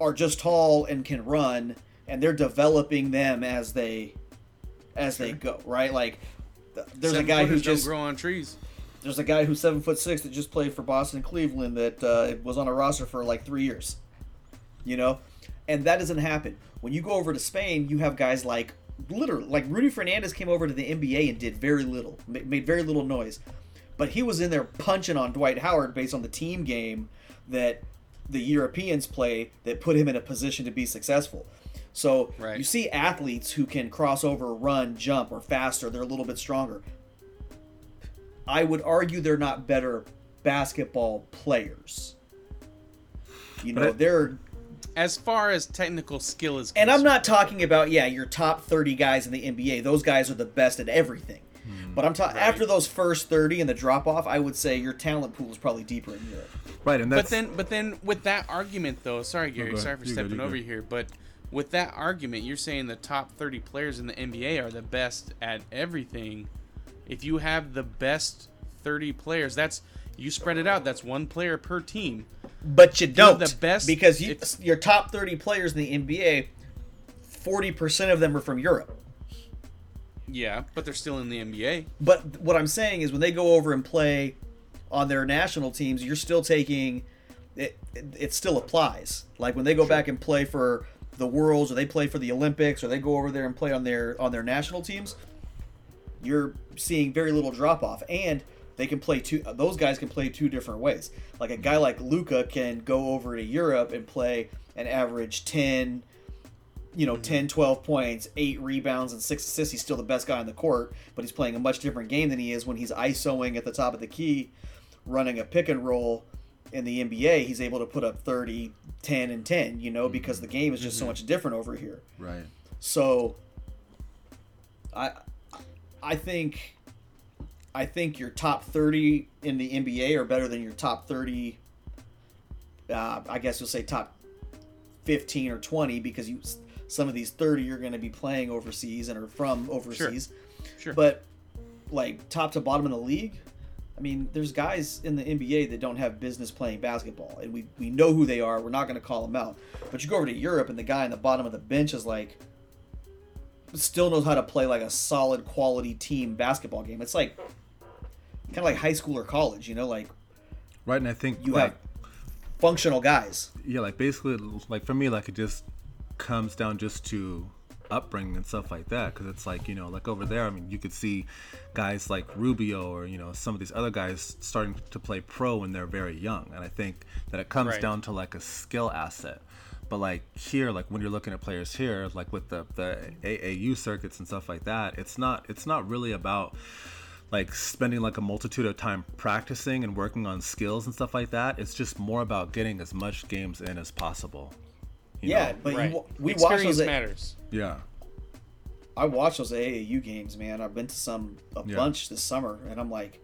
Speaker 2: are just tall and can run and they're developing them as they as sure. they go, right? Like there's seven a guy who just
Speaker 1: grow on trees.
Speaker 2: There's a guy who's seven foot six that just played for Boston and Cleveland that uh, was on a roster for like three years. You know, and that doesn't happen when you go over to Spain. You have guys like literally like Rudy Fernandez came over to the NBA and did very little, made very little noise, but he was in there punching on Dwight Howard based on the team game that the Europeans play that put him in a position to be successful. So right. you see athletes who can cross over, run, jump, or faster. They're a little bit stronger. I would argue they're not better basketball players. You know, they're
Speaker 1: as far as technical skill is
Speaker 2: concerned. And I'm not talking about yeah, your top 30 guys in the NBA. Those guys are the best at everything. Hmm. But I'm talking right. after those first 30 and the drop off, I would say your talent pool is probably deeper in Europe.
Speaker 3: Right, and that's...
Speaker 1: But then but then with that argument though, sorry Gary, oh, sorry for stepping over here, but with that argument, you're saying the top 30 players in the NBA are the best at everything. If you have the best 30 players, that's You spread it out. That's one player per team.
Speaker 2: But you don't
Speaker 1: the best-
Speaker 2: because you, your top 30 players in the NBA, 40% of them are from Europe.
Speaker 1: Yeah, but they're still in the NBA.
Speaker 2: But what I'm saying is when they go over and play on their national teams, you're still taking it. It, it still applies. Like when they go back and play for the Worlds, or they play for the Olympics, or they go over there and play on their on their national teams, you're seeing very little drop off, and they can play two. Those guys can play two different ways. Like a guy like Luka can go over to Europe and play an average ten you know, mm-hmm. 10, 12 points, 8 rebounds, and 6 assists. He's still the best guy on the court, but he's playing a much different game than he is when he's ISOing at the top of the key, running a pick and roll in the NBA. He's able to put up 30, 10, and 10, you know, because the game is just so much different over here.
Speaker 3: Right.
Speaker 2: So I I think I think your top 30 in the NBA are better than your top 30 uh, I guess you'll say top 15 or 20 because you some of these 30 you're going to be playing overseas and are from overseas.
Speaker 1: Sure. Sure.
Speaker 2: But like top to bottom in the league, I mean, there's guys in the NBA that don't have business playing basketball, and we, we know who they are. We're not going to call them out. But you go over to Europe, and the guy on the bottom of the bench is like, still knows how to play like a solid quality team basketball game. It's like kind of like high school or college, you know, like
Speaker 3: Right, and I think
Speaker 2: you
Speaker 3: like
Speaker 2: have functional guys.
Speaker 3: yeah, like basically, like for me, like it just comes down just to upbringing and stuff like that. Because it's like you know, like over there, I mean, you could see guys like Rubio or you know some of these other guys starting to play pro when they're very young, and I think that it comes
Speaker 1: Right.
Speaker 3: down to like a skill asset. But like here, like when you're looking at players here, like with the the AAU circuits and stuff like that, it's not it's not really about like spending like a multitude of time practicing and working on skills and stuff like that. It's just more about getting as much games in as possible. you
Speaker 2: Yeah,
Speaker 3: know?
Speaker 2: but
Speaker 1: right.
Speaker 2: you, wa- we watch
Speaker 1: Experience
Speaker 2: those.
Speaker 1: matters.
Speaker 3: Yeah.
Speaker 2: I watch those AAU games, man. I've been to some a
Speaker 3: Yeah.
Speaker 2: bunch this summer, and I'm like,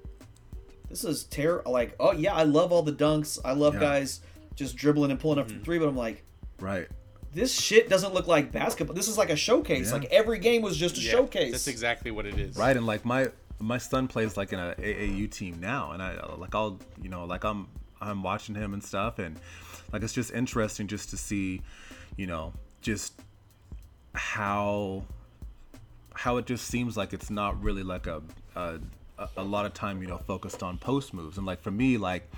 Speaker 2: this is terrible. Like, oh yeah, I love all the dunks. I love
Speaker 3: Yeah.
Speaker 2: guys just dribbling and pulling up
Speaker 1: Mm-hmm.
Speaker 2: from three, but I'm like,
Speaker 3: Right.
Speaker 2: this shit doesn't look like basketball. This is like a showcase.
Speaker 3: Yeah.
Speaker 2: Like every game was just a
Speaker 1: Yeah,
Speaker 2: showcase.
Speaker 1: That's exactly what it is.
Speaker 3: Right. And like my my son plays like in a AAU team now, and I like I'll you know like I'm I'm watching him and stuff, and like it's just interesting just to see, you know, just how how it just seems like it's not really like a a, a lot of time you know focused on post moves. And like for me like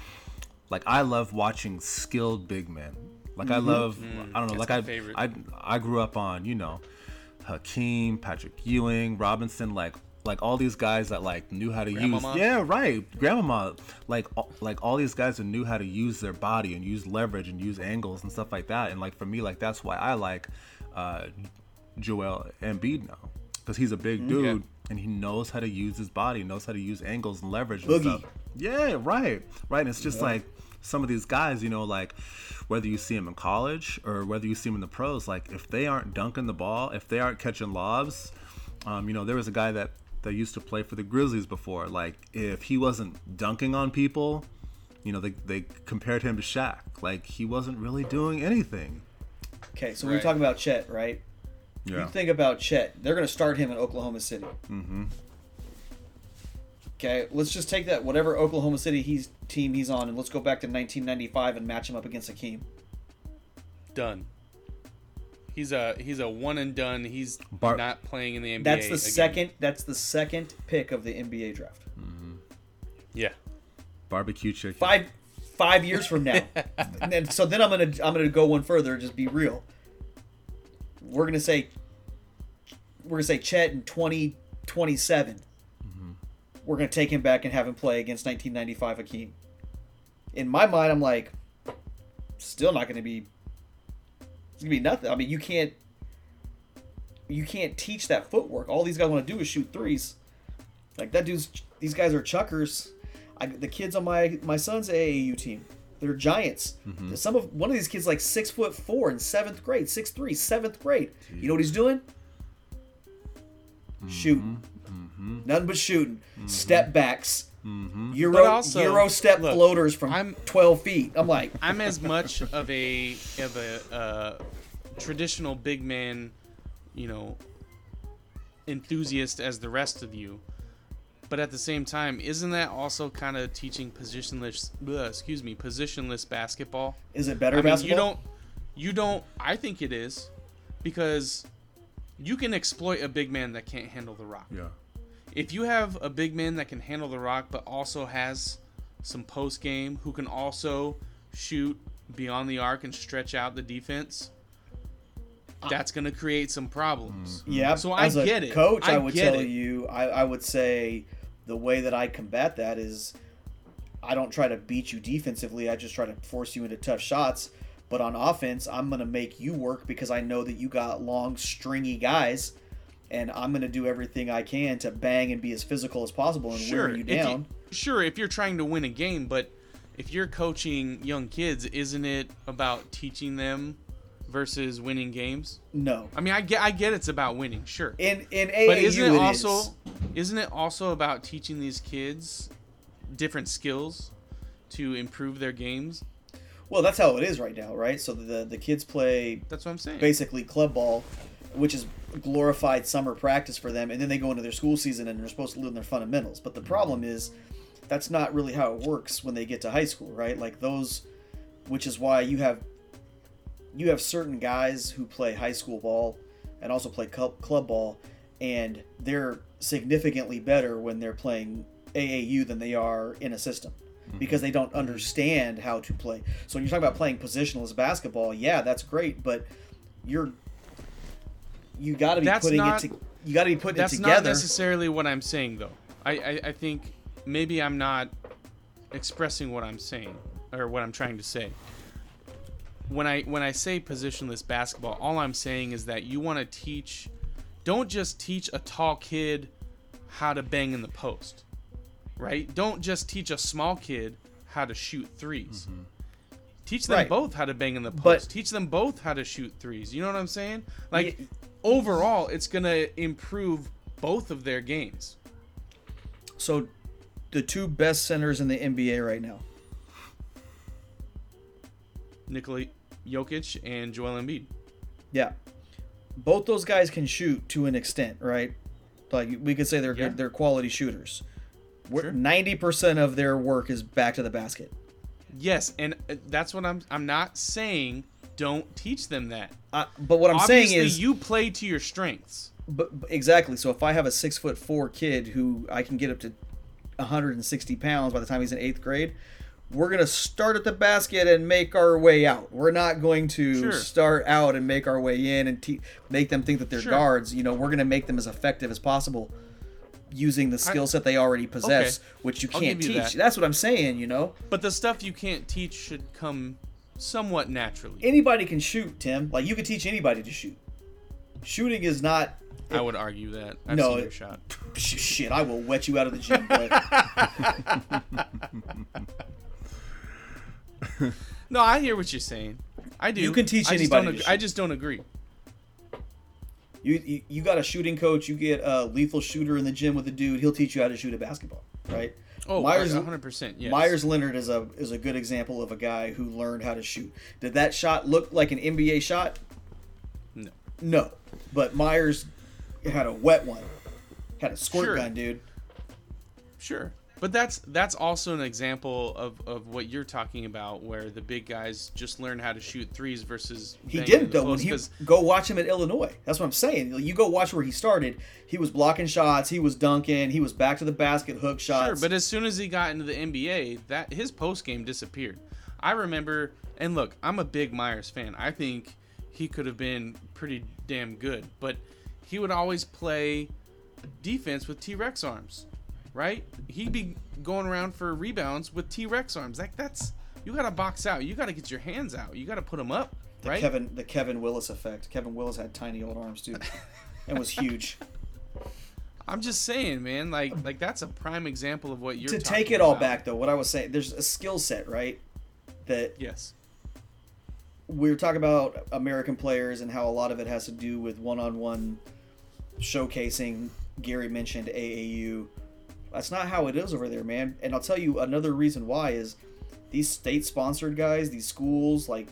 Speaker 3: like I love watching skilled big men. Like I love I don't know
Speaker 1: Mm,
Speaker 3: like I,
Speaker 1: favorite.
Speaker 3: I I grew up on you know Hakeem Patrick Ewing Robinson like like all these guys that like knew how to
Speaker 1: Grandmama.
Speaker 3: use yeah right grandmama. Like like all these guys that knew how to use their body and use leverage and use angles and stuff like that. And like for me like that's why I like uh Joel Embiid now because he's a big dude
Speaker 1: Yeah.
Speaker 3: and he knows how to use his body, knows how to use angles and leverage and
Speaker 2: Boogie.
Speaker 3: stuff. Yeah, right, right. And it's just like some of these guys, you know, like whether you see them in college or whether you see them in the pros, like if they aren't dunking the ball, if they aren't catching lobs, um, you know, there was a guy that that used to play for the Grizzlies before. Like if he wasn't dunking on people, you know, they they compared him to Shaq. Like he wasn't really doing anything.
Speaker 2: okay, so we we're talking about Chet, right? You think about Chet. They're going to start him in Oklahoma City. Mm-hmm. Okay, let's just take that whatever Oklahoma City he's team he's on, and let's go back to 1995 and match him up against Hakeem.
Speaker 1: Done. He's a he's a one and done. He's
Speaker 3: Bar-
Speaker 1: not playing in the NBA.
Speaker 2: That's the
Speaker 1: again.
Speaker 2: second. That's the second pick of the NBA draft.
Speaker 1: Yeah.
Speaker 3: barbecue chicken.
Speaker 2: Five five years from now. and then, so then I'm gonna I'm gonna go one further. Just be real. We're gonna say we're gonna say Chet in 2027. Mm-hmm. We're gonna take him back and have him play against 1995 Hakeem. In my mind, I'm like, still not gonna be. It's gonna be nothing. I mean, you can't. You can't teach that footwork. All these guys want to do is shoot threes. Like that dude's. These guys are chuckers. I, the kids on my my son's AAU team, they're giants. Mm-hmm. Some of one of these kids like six foot four in seventh grade, six three, seventh grade. You know what he's doing? Mm-hmm. Shooting. Mm-hmm. Nothing but shooting. Step backs. Euro
Speaker 1: also,
Speaker 2: Euro step
Speaker 1: look,
Speaker 2: floaters from
Speaker 1: I'm-
Speaker 2: twelve feet. I'm like,
Speaker 1: I'm as much of a of a uh, traditional big man, you know, enthusiast as the rest of you. But at the same time, isn't that also kind of teaching positionless? Uh, excuse me, positionless basketball.
Speaker 2: Is it better
Speaker 1: I mean,
Speaker 2: basketball?
Speaker 1: you don't, you don't. I think it is, because you can exploit a big man that can't handle the rock.
Speaker 3: Yeah.
Speaker 1: If you have a big man that can handle the rock, but also has some post game, who can also shoot beyond the arc and stretch out the defense, that's going to create some problems.
Speaker 2: Yeah.
Speaker 1: So I
Speaker 2: as a
Speaker 1: get it.
Speaker 2: Coach, I,
Speaker 1: I
Speaker 2: would tell
Speaker 1: it.
Speaker 2: you, I, I would say the way that I combat that is I don't try to beat you defensively. I just try to force you into tough shots. But on offense, I'm going to make you work because I know that you got long, stringy guys. And I'm going to do everything I can to bang and be as physical as possible and
Speaker 1: Sure,
Speaker 2: wear you
Speaker 1: if
Speaker 2: down.
Speaker 1: sure, if you're trying to win a game, but if you're coaching young kids, isn't it about teaching them versus winning games?
Speaker 2: no.
Speaker 1: I mean, I get, I get it's about winning, sure.
Speaker 2: In in AAU,
Speaker 1: but isn't it
Speaker 2: it
Speaker 1: also
Speaker 2: is.
Speaker 1: isn't it also about teaching these kids different skills to improve their games?
Speaker 2: Well, that's how it is right now, right? So the the kids play
Speaker 1: That's what I'm saying.
Speaker 2: basically club ball, which is glorified summer practice for them, and then they go into their school season and they're supposed to learn their fundamentals. But the problem is, that's not really how it works when they get to high school, right? Like those, which is why you have you have certain guys who play high school ball and also play club, club ball, and they're significantly better when they're playing AAU than they are in a system mm-hmm. because they don't understand how to play. So when you're talking about playing positionless basketball, yeah, that's great, but you're you got to be
Speaker 1: That's
Speaker 2: putting
Speaker 1: not-
Speaker 2: it to, you got to be putting
Speaker 1: That's
Speaker 2: it
Speaker 1: not necessarily what I'm saying, though. I, I, I think maybe I'm not expressing what I'm saying or what I'm trying to say. When I when I say positionless basketball, all I'm saying is that you want to teach. Don't just teach a tall kid how to bang in the post, right? Don't just teach a small kid how to shoot 3s mm-hmm. Teach them
Speaker 2: Right.
Speaker 1: both how to bang in the post.
Speaker 2: But-
Speaker 1: teach them both how to shoot threes. You know what I'm saying? Like
Speaker 2: Ye-
Speaker 1: overall, it's gonna improve both of their games.
Speaker 2: so the two best centers in the NBA right now.
Speaker 1: Nikola Jokic and Joel Embiid.
Speaker 2: Yeah. Both those guys can shoot to an extent, right? Like we could say they're
Speaker 1: Yeah.
Speaker 2: good, they're quality shooters.
Speaker 1: Sure.
Speaker 2: Ninety percent of their work is back to the basket.
Speaker 1: Yes, and uh, that's what I'm. I'm not saying don't teach them that.
Speaker 2: Uh, but what I'm
Speaker 1: Obviously,
Speaker 2: saying is,
Speaker 1: you play to your strengths.
Speaker 2: but, but exactly. So if I have a six foot four kid who I can get up to 160 pounds by the time he's in eighth grade, we're gonna start at the basket and make our way out. We're not going to
Speaker 1: Sure.
Speaker 2: start out and make our way in and te- make them think that they're
Speaker 1: Sure.
Speaker 2: guards. You know, we're gonna make them as effective as possible using the skill set they already possess, which you can't
Speaker 1: you
Speaker 2: teach.
Speaker 1: that.
Speaker 2: That's what I'm saying. You know,
Speaker 1: But the stuff you can't teach should come somewhat naturally.
Speaker 2: anybody can shoot, Tim. Like you could teach anybody to shoot. Shooting is not.
Speaker 1: I would argue that. I've
Speaker 2: No,
Speaker 1: seen your
Speaker 2: it-
Speaker 1: shot.
Speaker 2: Sh- shit, I will wet you out of the gym, boy.
Speaker 1: No, I hear what you're saying. I do.
Speaker 2: You can teach
Speaker 1: I just
Speaker 2: anybody
Speaker 1: don't ag- I just don't agree.
Speaker 2: You, you you got a shooting coach. You get a lethal shooter in the gym with a dude. He'll teach you how to shoot a basketball, right?
Speaker 1: Oh,
Speaker 2: Myers
Speaker 1: 100. percent Yes.
Speaker 2: Myers Leonard is a is a good example of a guy who learned how to shoot. Did that shot look like an NBA shot?
Speaker 1: No.
Speaker 2: No, but Myers had a wet one. Had a squirt
Speaker 1: Sure.
Speaker 2: gun, dude.
Speaker 1: Sure. But that's that's also an example of, of what you're talking about, where the big guys just learn how to shoot threes versus
Speaker 2: He didn't though. When he go watch him at Illinois. That's what I'm saying. You go watch where he started. He was blocking shots. He was dunking. He was back to the basket, hook shots.
Speaker 1: Sure, but as soon as he got into the NBA, that his post game disappeared. I remember, and look, I'm a big Myers fan. I think he could have been pretty damn good, but he would always play defense with T Rex arms, right? He'd be going around for rebounds with T Rex arms. Like that's you got to box out. You got to get your hands out. You got to put them up,
Speaker 2: the
Speaker 1: right?
Speaker 2: Kevin the Kevin Willis effect. Kevin Willis had tiny old arms too, and was huge.
Speaker 1: I'm just saying, man. Like like that's a prime example of what you're
Speaker 2: to take it all
Speaker 1: about.
Speaker 2: back though, what I was saying, there's a skill set, right? That
Speaker 1: Yes.
Speaker 2: we were talking about American players and how a lot of it has to do with one-on-one showcasing. Gary mentioned AAU. That's not how it is over there, man. And I'll tell you another reason why is these state-sponsored guys, these schools, like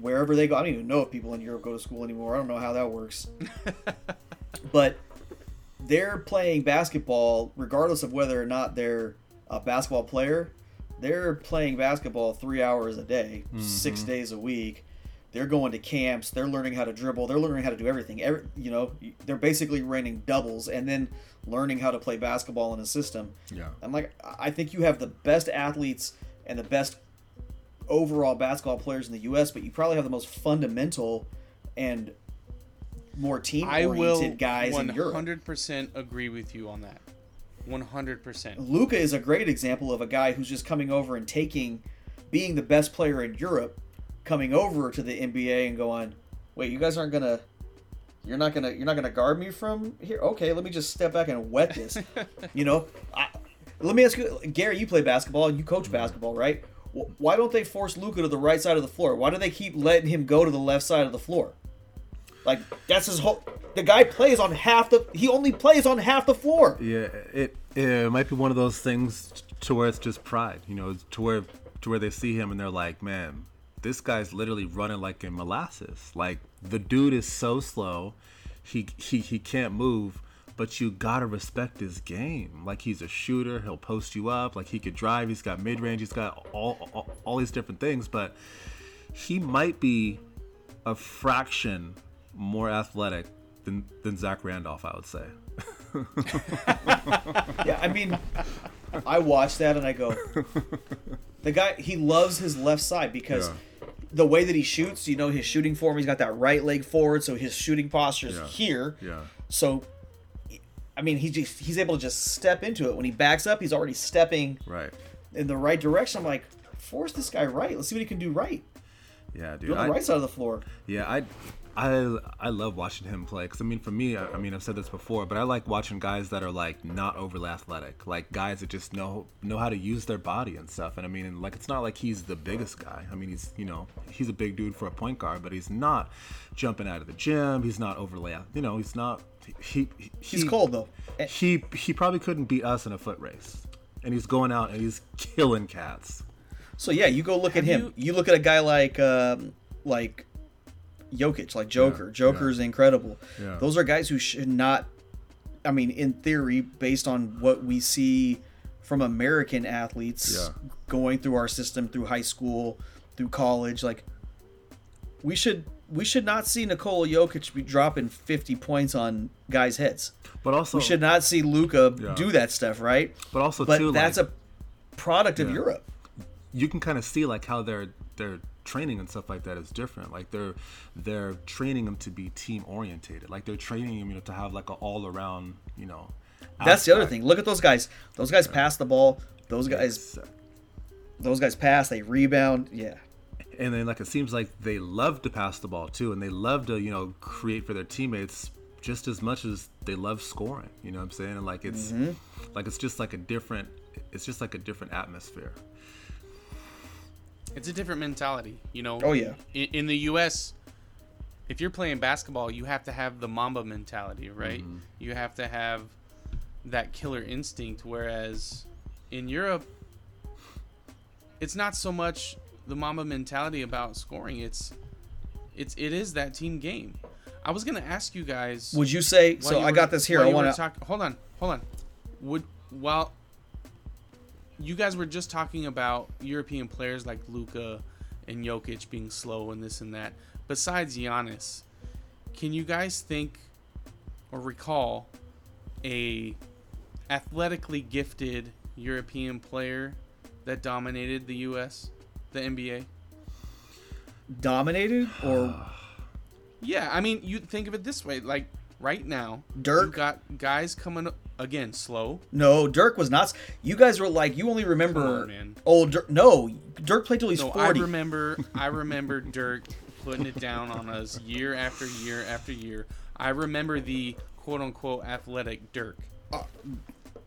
Speaker 2: wherever they go. I don't even know if people in Europe go to school anymore. I don't know how that works. but they're playing basketball regardless of whether or not they're a basketball player. They're playing basketball three hours a day, six mm-hmm. days a week. They're going to camps. They're learning how to dribble. They're learning how to do everything. Every, you know, they're basically running doubles and then learning how to play basketball in a system.
Speaker 3: Yeah.
Speaker 2: I'm like, I think you have the best athletes and the best overall basketball players in the U.S., but you probably have the most fundamental and more team
Speaker 1: I will
Speaker 2: oriented guys in Europe.
Speaker 1: 100% agree with you on that. 100%.
Speaker 2: Luka is a great example of a guy who's just coming over and taking, being the best player in Europe, coming over to the NBA and going, wait, you guys aren't gonna, you're not gonna, you're not gonna guard me from here. Okay, let me just step back and wet this. you know, I, let me ask you, Gary, you play basketball, and you coach mm-hmm. basketball, right? Why don't they force Luka to the right side of the floor? Why do they keep letting him go to the left side of the floor? Like that's his whole. The guy plays on half the. He only plays on half the floor.
Speaker 3: Yeah, it it might be one of those things to where it's just pride, you know, to where to where they see him and they're like, man, this guy's literally running like in molasses. Like the dude is so slow, he he he can't move, but you gotta respect his game. Like he's a shooter, he'll post you up. Like he could drive, he's got mid range, he's got all, all all these different things, but he might be a fraction more athletic than than Zach Randolph, I would say.
Speaker 2: Yeah, I mean, I watch that and I go, the guy he loves his left side because
Speaker 3: Yeah.
Speaker 2: The way that he shoots, you know, his shooting form, he's got that right leg forward, so his shooting posture is
Speaker 3: Yeah.
Speaker 2: here.
Speaker 3: Yeah.
Speaker 2: So, I mean, he just he's able to just step into it. When he backs up, he's already stepping
Speaker 3: Right.
Speaker 2: in the right direction. I'm like, force this guy right. Let's see what he can do right.
Speaker 3: Yeah, dude.
Speaker 2: On
Speaker 3: I-
Speaker 2: the right side of the floor.
Speaker 3: Yeah, I, I, I love watching him play. Cause I mean, for me, I, I mean, I've said this before, but I like watching guys that are like not overly athletic, like guys that just know know how to use their body and stuff. And I mean, like it's not like he's the biggest guy. I mean, he's you know he's a big dude for a point guard, but he's not jumping out of the gym. He's not overly, you know, he's not. He, he
Speaker 2: He's
Speaker 3: he-
Speaker 2: cold though.
Speaker 3: He he probably couldn't beat us in a foot race, and he's going out and he's killing cats.
Speaker 2: So yeah, you go look at
Speaker 1: Have
Speaker 2: him. You... look at a guy like um, like Jokic, like Joker. Joker is incredible.
Speaker 3: Yeah.
Speaker 2: Those are guys who should not. I mean, in theory, based on what we see from American athletes
Speaker 3: Yeah.
Speaker 2: going through our system, through high school, through college, like we should we should not see Nikola Jokic be dropping fifty points on guys' heads.
Speaker 3: But also,
Speaker 2: We should not see Luka
Speaker 3: Yeah.
Speaker 2: do that stuff, right?
Speaker 3: But also,
Speaker 2: but
Speaker 3: too,
Speaker 2: that's
Speaker 3: like-
Speaker 2: a product of
Speaker 3: Yeah.
Speaker 2: Europe.
Speaker 3: you can kind of see like how their their training and stuff like that is different. Like they're they're training them to be team orientated. Like they're training them, you know, to have like an all around, you know.
Speaker 2: That's the other thing. Look at those guys. Those guys pass the ball. Those guys,
Speaker 3: It's-
Speaker 2: those guys pass. They rebound. Yeah.
Speaker 3: and then like it seems like they love to pass the ball too, and they love to you know create for their teammates just as much as they love scoring. You know what I'm saying? And like it's
Speaker 2: Mm-hmm.
Speaker 3: like it's just like a different. It's just like a different atmosphere.
Speaker 1: It's a different mentality, you know.
Speaker 2: Oh, yeah.
Speaker 1: In, in the U.S., if you're playing basketball, you have to have the Mamba mentality, right? Mm-hmm. You have to have that killer instinct. Whereas in Europe, it's not so much the Mamba mentality about scoring. It's it's it is that team game. I was gonna ask you guys.
Speaker 2: Would you say? So
Speaker 1: you
Speaker 2: I
Speaker 1: were-
Speaker 2: got this here. I want to.
Speaker 1: talk- hold on, hold on. Would while you guys were just talking about European players like Luka and Jokic being slow and this and that. Besides Giannis, can you guys think or recall a athletically gifted European player that dominated the U.S. the NBA?
Speaker 2: dominated or
Speaker 1: Yeah, I mean, you think of it this way: like right now,
Speaker 2: Dirk?
Speaker 1: you got guys coming again slow.
Speaker 2: no? Dirk was not. You guys were like you only remember
Speaker 1: on,
Speaker 2: old Dirk. No, Dirk played till he's
Speaker 1: No,
Speaker 2: forty.
Speaker 1: I remember, I remember Dirk putting it down on us year after year after year. I remember the quote unquote athletic Dirk.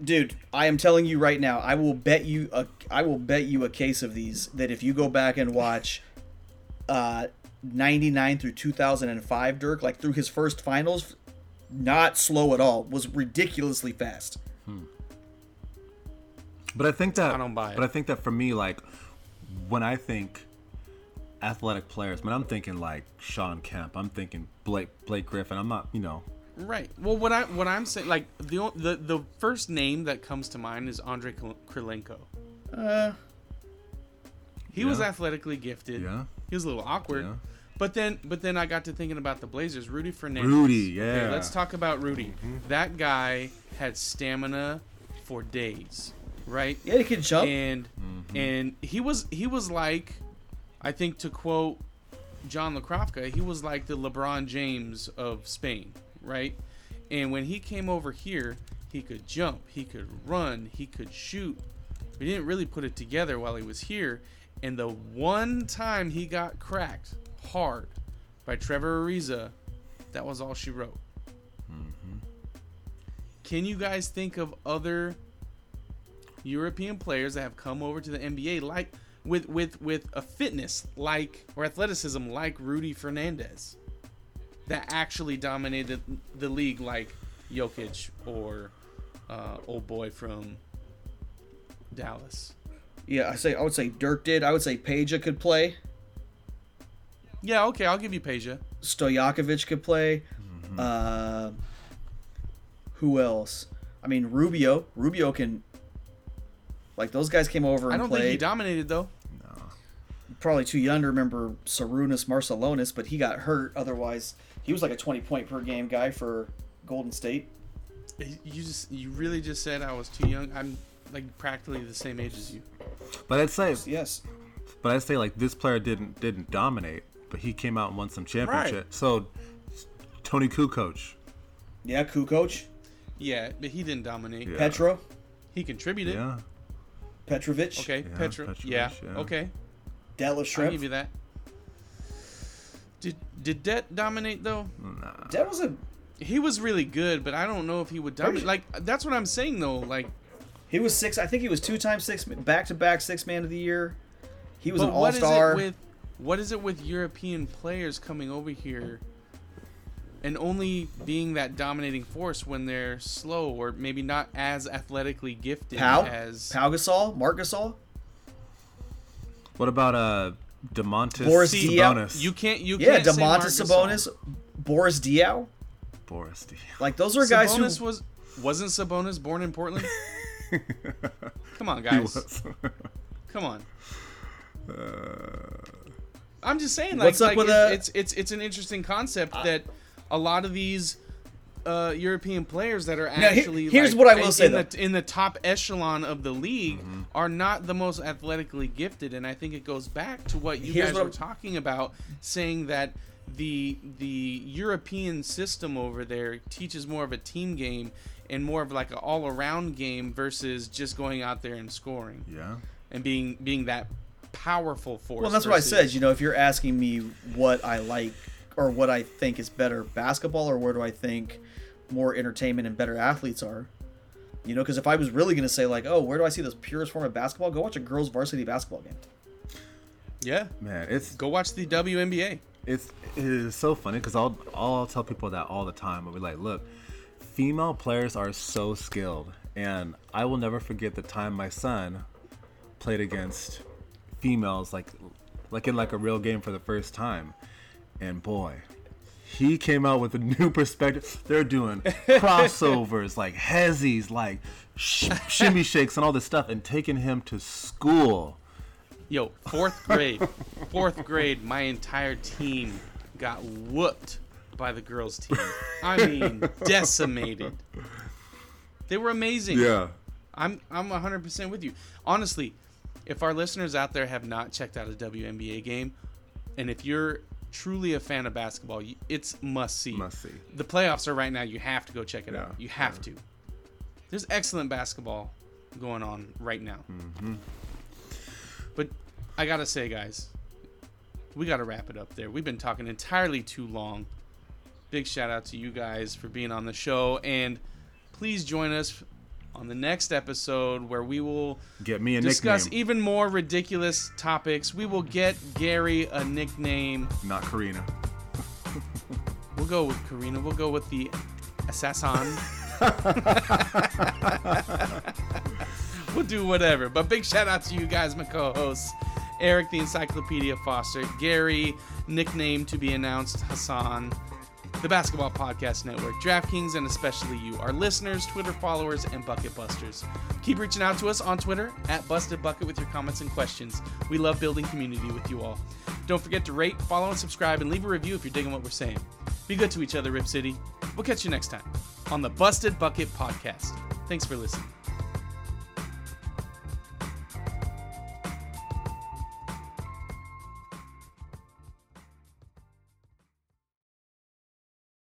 Speaker 2: Dude, I am telling you right now. I will bet you a. I will bet you a case of these that if you go back and watch, uh, ninety nine through two thousand and five, Dirk like through his first finals, not slow at all. Was ridiculously fast.
Speaker 3: But I think that
Speaker 1: I don't buy it.
Speaker 3: But I think that for me, like when I think athletic players, man, I'm thinking like Shawn Kemp. I'm thinking Blake Blake Griffin. I'm not, you know,
Speaker 1: Right. Well, what I what I'm saying, like the o- the the first name that comes to mind is Andre Kr- Kirilenko.
Speaker 2: Uh,
Speaker 1: He was athletically gifted.
Speaker 3: Yeah.
Speaker 1: He was a little awkward.
Speaker 3: Yeah.
Speaker 1: But then, but then I got to thinking about the Blazers. Rudy Fernandez.
Speaker 3: Rudy, yeah. Mm-hmm.
Speaker 1: let's talk about Rudy. That guy had stamina for days, right?
Speaker 2: yeah, he could jump.
Speaker 1: and
Speaker 3: Mm-hmm.
Speaker 1: and he was he was like i think to quote john Lakrofka, he was like the lebron james of spain right and when he came over here he could jump he could run he could shoot we didn't really put it together while he was here and the one time he got cracked hard by trevor ariza that was all she wrote can you guys think of other European players that have come over to the NBA like with with with a fitness like or athleticism like Rudy Fernandez that actually dominated the league like Jokic or uh, old boy from Dallas.
Speaker 2: yeah, I say I would say Dirk did. I would say Peja could play.
Speaker 1: Yeah, okay, I'll give you Peja.
Speaker 2: Stojakovic could play. Uh, who else? I mean, Rubio. Rubio can. Like those guys came over and
Speaker 1: I don't think he dominated though. No.
Speaker 2: Probably too young to remember Sarunas Marciulionis, but he got hurt. Otherwise, he was like a twenty point per game guy for Golden State.
Speaker 1: You just you really just said I was too young. I'm like practically the same age as you.
Speaker 3: But I'd say,
Speaker 2: Yes.
Speaker 3: but I'd say like this player didn't didn't dominate, but he came out and won some championship. So Toni Kukoc,
Speaker 2: Yeah, Kukoc,
Speaker 1: Yeah, but he didn't dominate.
Speaker 3: Yeah.
Speaker 2: Petro,
Speaker 1: He contributed.
Speaker 3: yeah,
Speaker 2: Petrovic,
Speaker 1: Okay,
Speaker 3: Yeah,
Speaker 1: Petra.
Speaker 3: Petrovic,
Speaker 1: Yeah.
Speaker 3: yeah.
Speaker 1: Okay.
Speaker 2: Della
Speaker 1: I'll give you that. Did did Det dominate though?
Speaker 2: That was a.
Speaker 1: He was really good, but I don't know if he would dominate.
Speaker 2: Pretty-
Speaker 1: Like that's what I'm saying though. Like,
Speaker 2: He was six. I think he was two times six, back to back six man of the year. He was
Speaker 1: but
Speaker 2: an all
Speaker 1: what is
Speaker 2: star.
Speaker 1: it with what is it with European players coming over here and only being that dominating force when they're slow or maybe not as athletically gifted
Speaker 2: Pau,
Speaker 1: as
Speaker 2: Pau Gasol, Marc Gasol.
Speaker 3: What about uh Domantas
Speaker 2: Boris
Speaker 1: See,
Speaker 2: Diaw.
Speaker 1: You can't you
Speaker 2: Yeah,
Speaker 1: can't say Marc
Speaker 2: Domantas
Speaker 1: Gasol.
Speaker 2: Sabonis, Boris Diaw.
Speaker 3: Boris Diaw.
Speaker 2: Like those are guys
Speaker 1: Sabonis
Speaker 2: who.
Speaker 1: was wasn't Sabonis born in Portland? Come on,
Speaker 3: He
Speaker 1: guys.
Speaker 3: was.
Speaker 1: Come on.
Speaker 3: Uh,
Speaker 1: I'm just saying, like,
Speaker 2: What's up
Speaker 1: like
Speaker 2: with
Speaker 1: it-
Speaker 2: a-
Speaker 1: it's it's it's an interesting concept that a lot of these uh, European players that are
Speaker 2: Now, he-
Speaker 1: actually
Speaker 2: here's
Speaker 1: like,
Speaker 2: what I will
Speaker 1: in,
Speaker 2: say,
Speaker 1: in
Speaker 2: though.
Speaker 1: the in the top echelon of the league
Speaker 3: Mm-hmm.
Speaker 1: are not the most athletically gifted, and I think it goes back to what you
Speaker 2: Here's
Speaker 1: guys
Speaker 2: what
Speaker 1: were talking about, saying that the the European system over there teaches more of a team game and more of like an all around game versus just going out there and scoring
Speaker 3: yeah.
Speaker 1: and being being that powerful force.
Speaker 2: Well, that's what I said. You know, if you're asking me what I like or what I think is better basketball or where do I think more entertainment and better athletes are, you know, because if I was really going to say, like, oh, where do I see the purest form of basketball? Go watch a girls' varsity basketball game.
Speaker 1: Yeah.
Speaker 3: Man, it's
Speaker 1: Go watch the WNBA.
Speaker 3: it's it is so funny because I'll I'll tell people that all the time. I'll be like, look, female players are so skilled, and I will never forget the time my son played against females like like in like a real game for the first time, and boy. He came out with a new perspective. They're doing crossovers, like hezzies, like sh- shimmy shakes, and all this stuff, and taking him to school.
Speaker 1: Yo, fourth grade. fourth grade, my entire team got whooped by the girls' team. I mean, decimated. They were amazing. Yeah. I'm I'm 100% with you. Honestly, if our listeners out there have not checked out a WNBA game, and if you're truly a fan of basketball, it's must see.
Speaker 3: Must see.
Speaker 1: The playoffs are right now. You have to go check it
Speaker 3: Yeah,
Speaker 1: out. You have to. There's excellent basketball going on right now.
Speaker 3: Mm-hmm.
Speaker 1: But I gotta say, guys, we gotta wrap it up there. We've been talking entirely too long. Big shout out to you guys for being on the show, and please join us on the next episode where we will
Speaker 3: Get me a
Speaker 1: discuss
Speaker 3: nickname,
Speaker 1: even more ridiculous topics. We will get Gary a nickname.
Speaker 3: not Karina.
Speaker 1: We'll go with Karina. We'll go with the assassin. we'll do whatever. But big shout out to you guys, my co-hosts. Eric the Encyclopedia Foster, Gary, nickname to be announced, Hassan, the Basketball Podcast Network, DraftKings, and especially you, our listeners, Twitter followers, and Bucket Busters. Keep reaching out to us on Twitter at Busted Bucket with your comments and questions. We love building community with you all. Don't forget to rate, follow, and subscribe, and leave a review if you're digging what we're saying. Be good to each other, Rip City. We'll catch you next time on the Busted Bucket Podcast. Thanks for listening.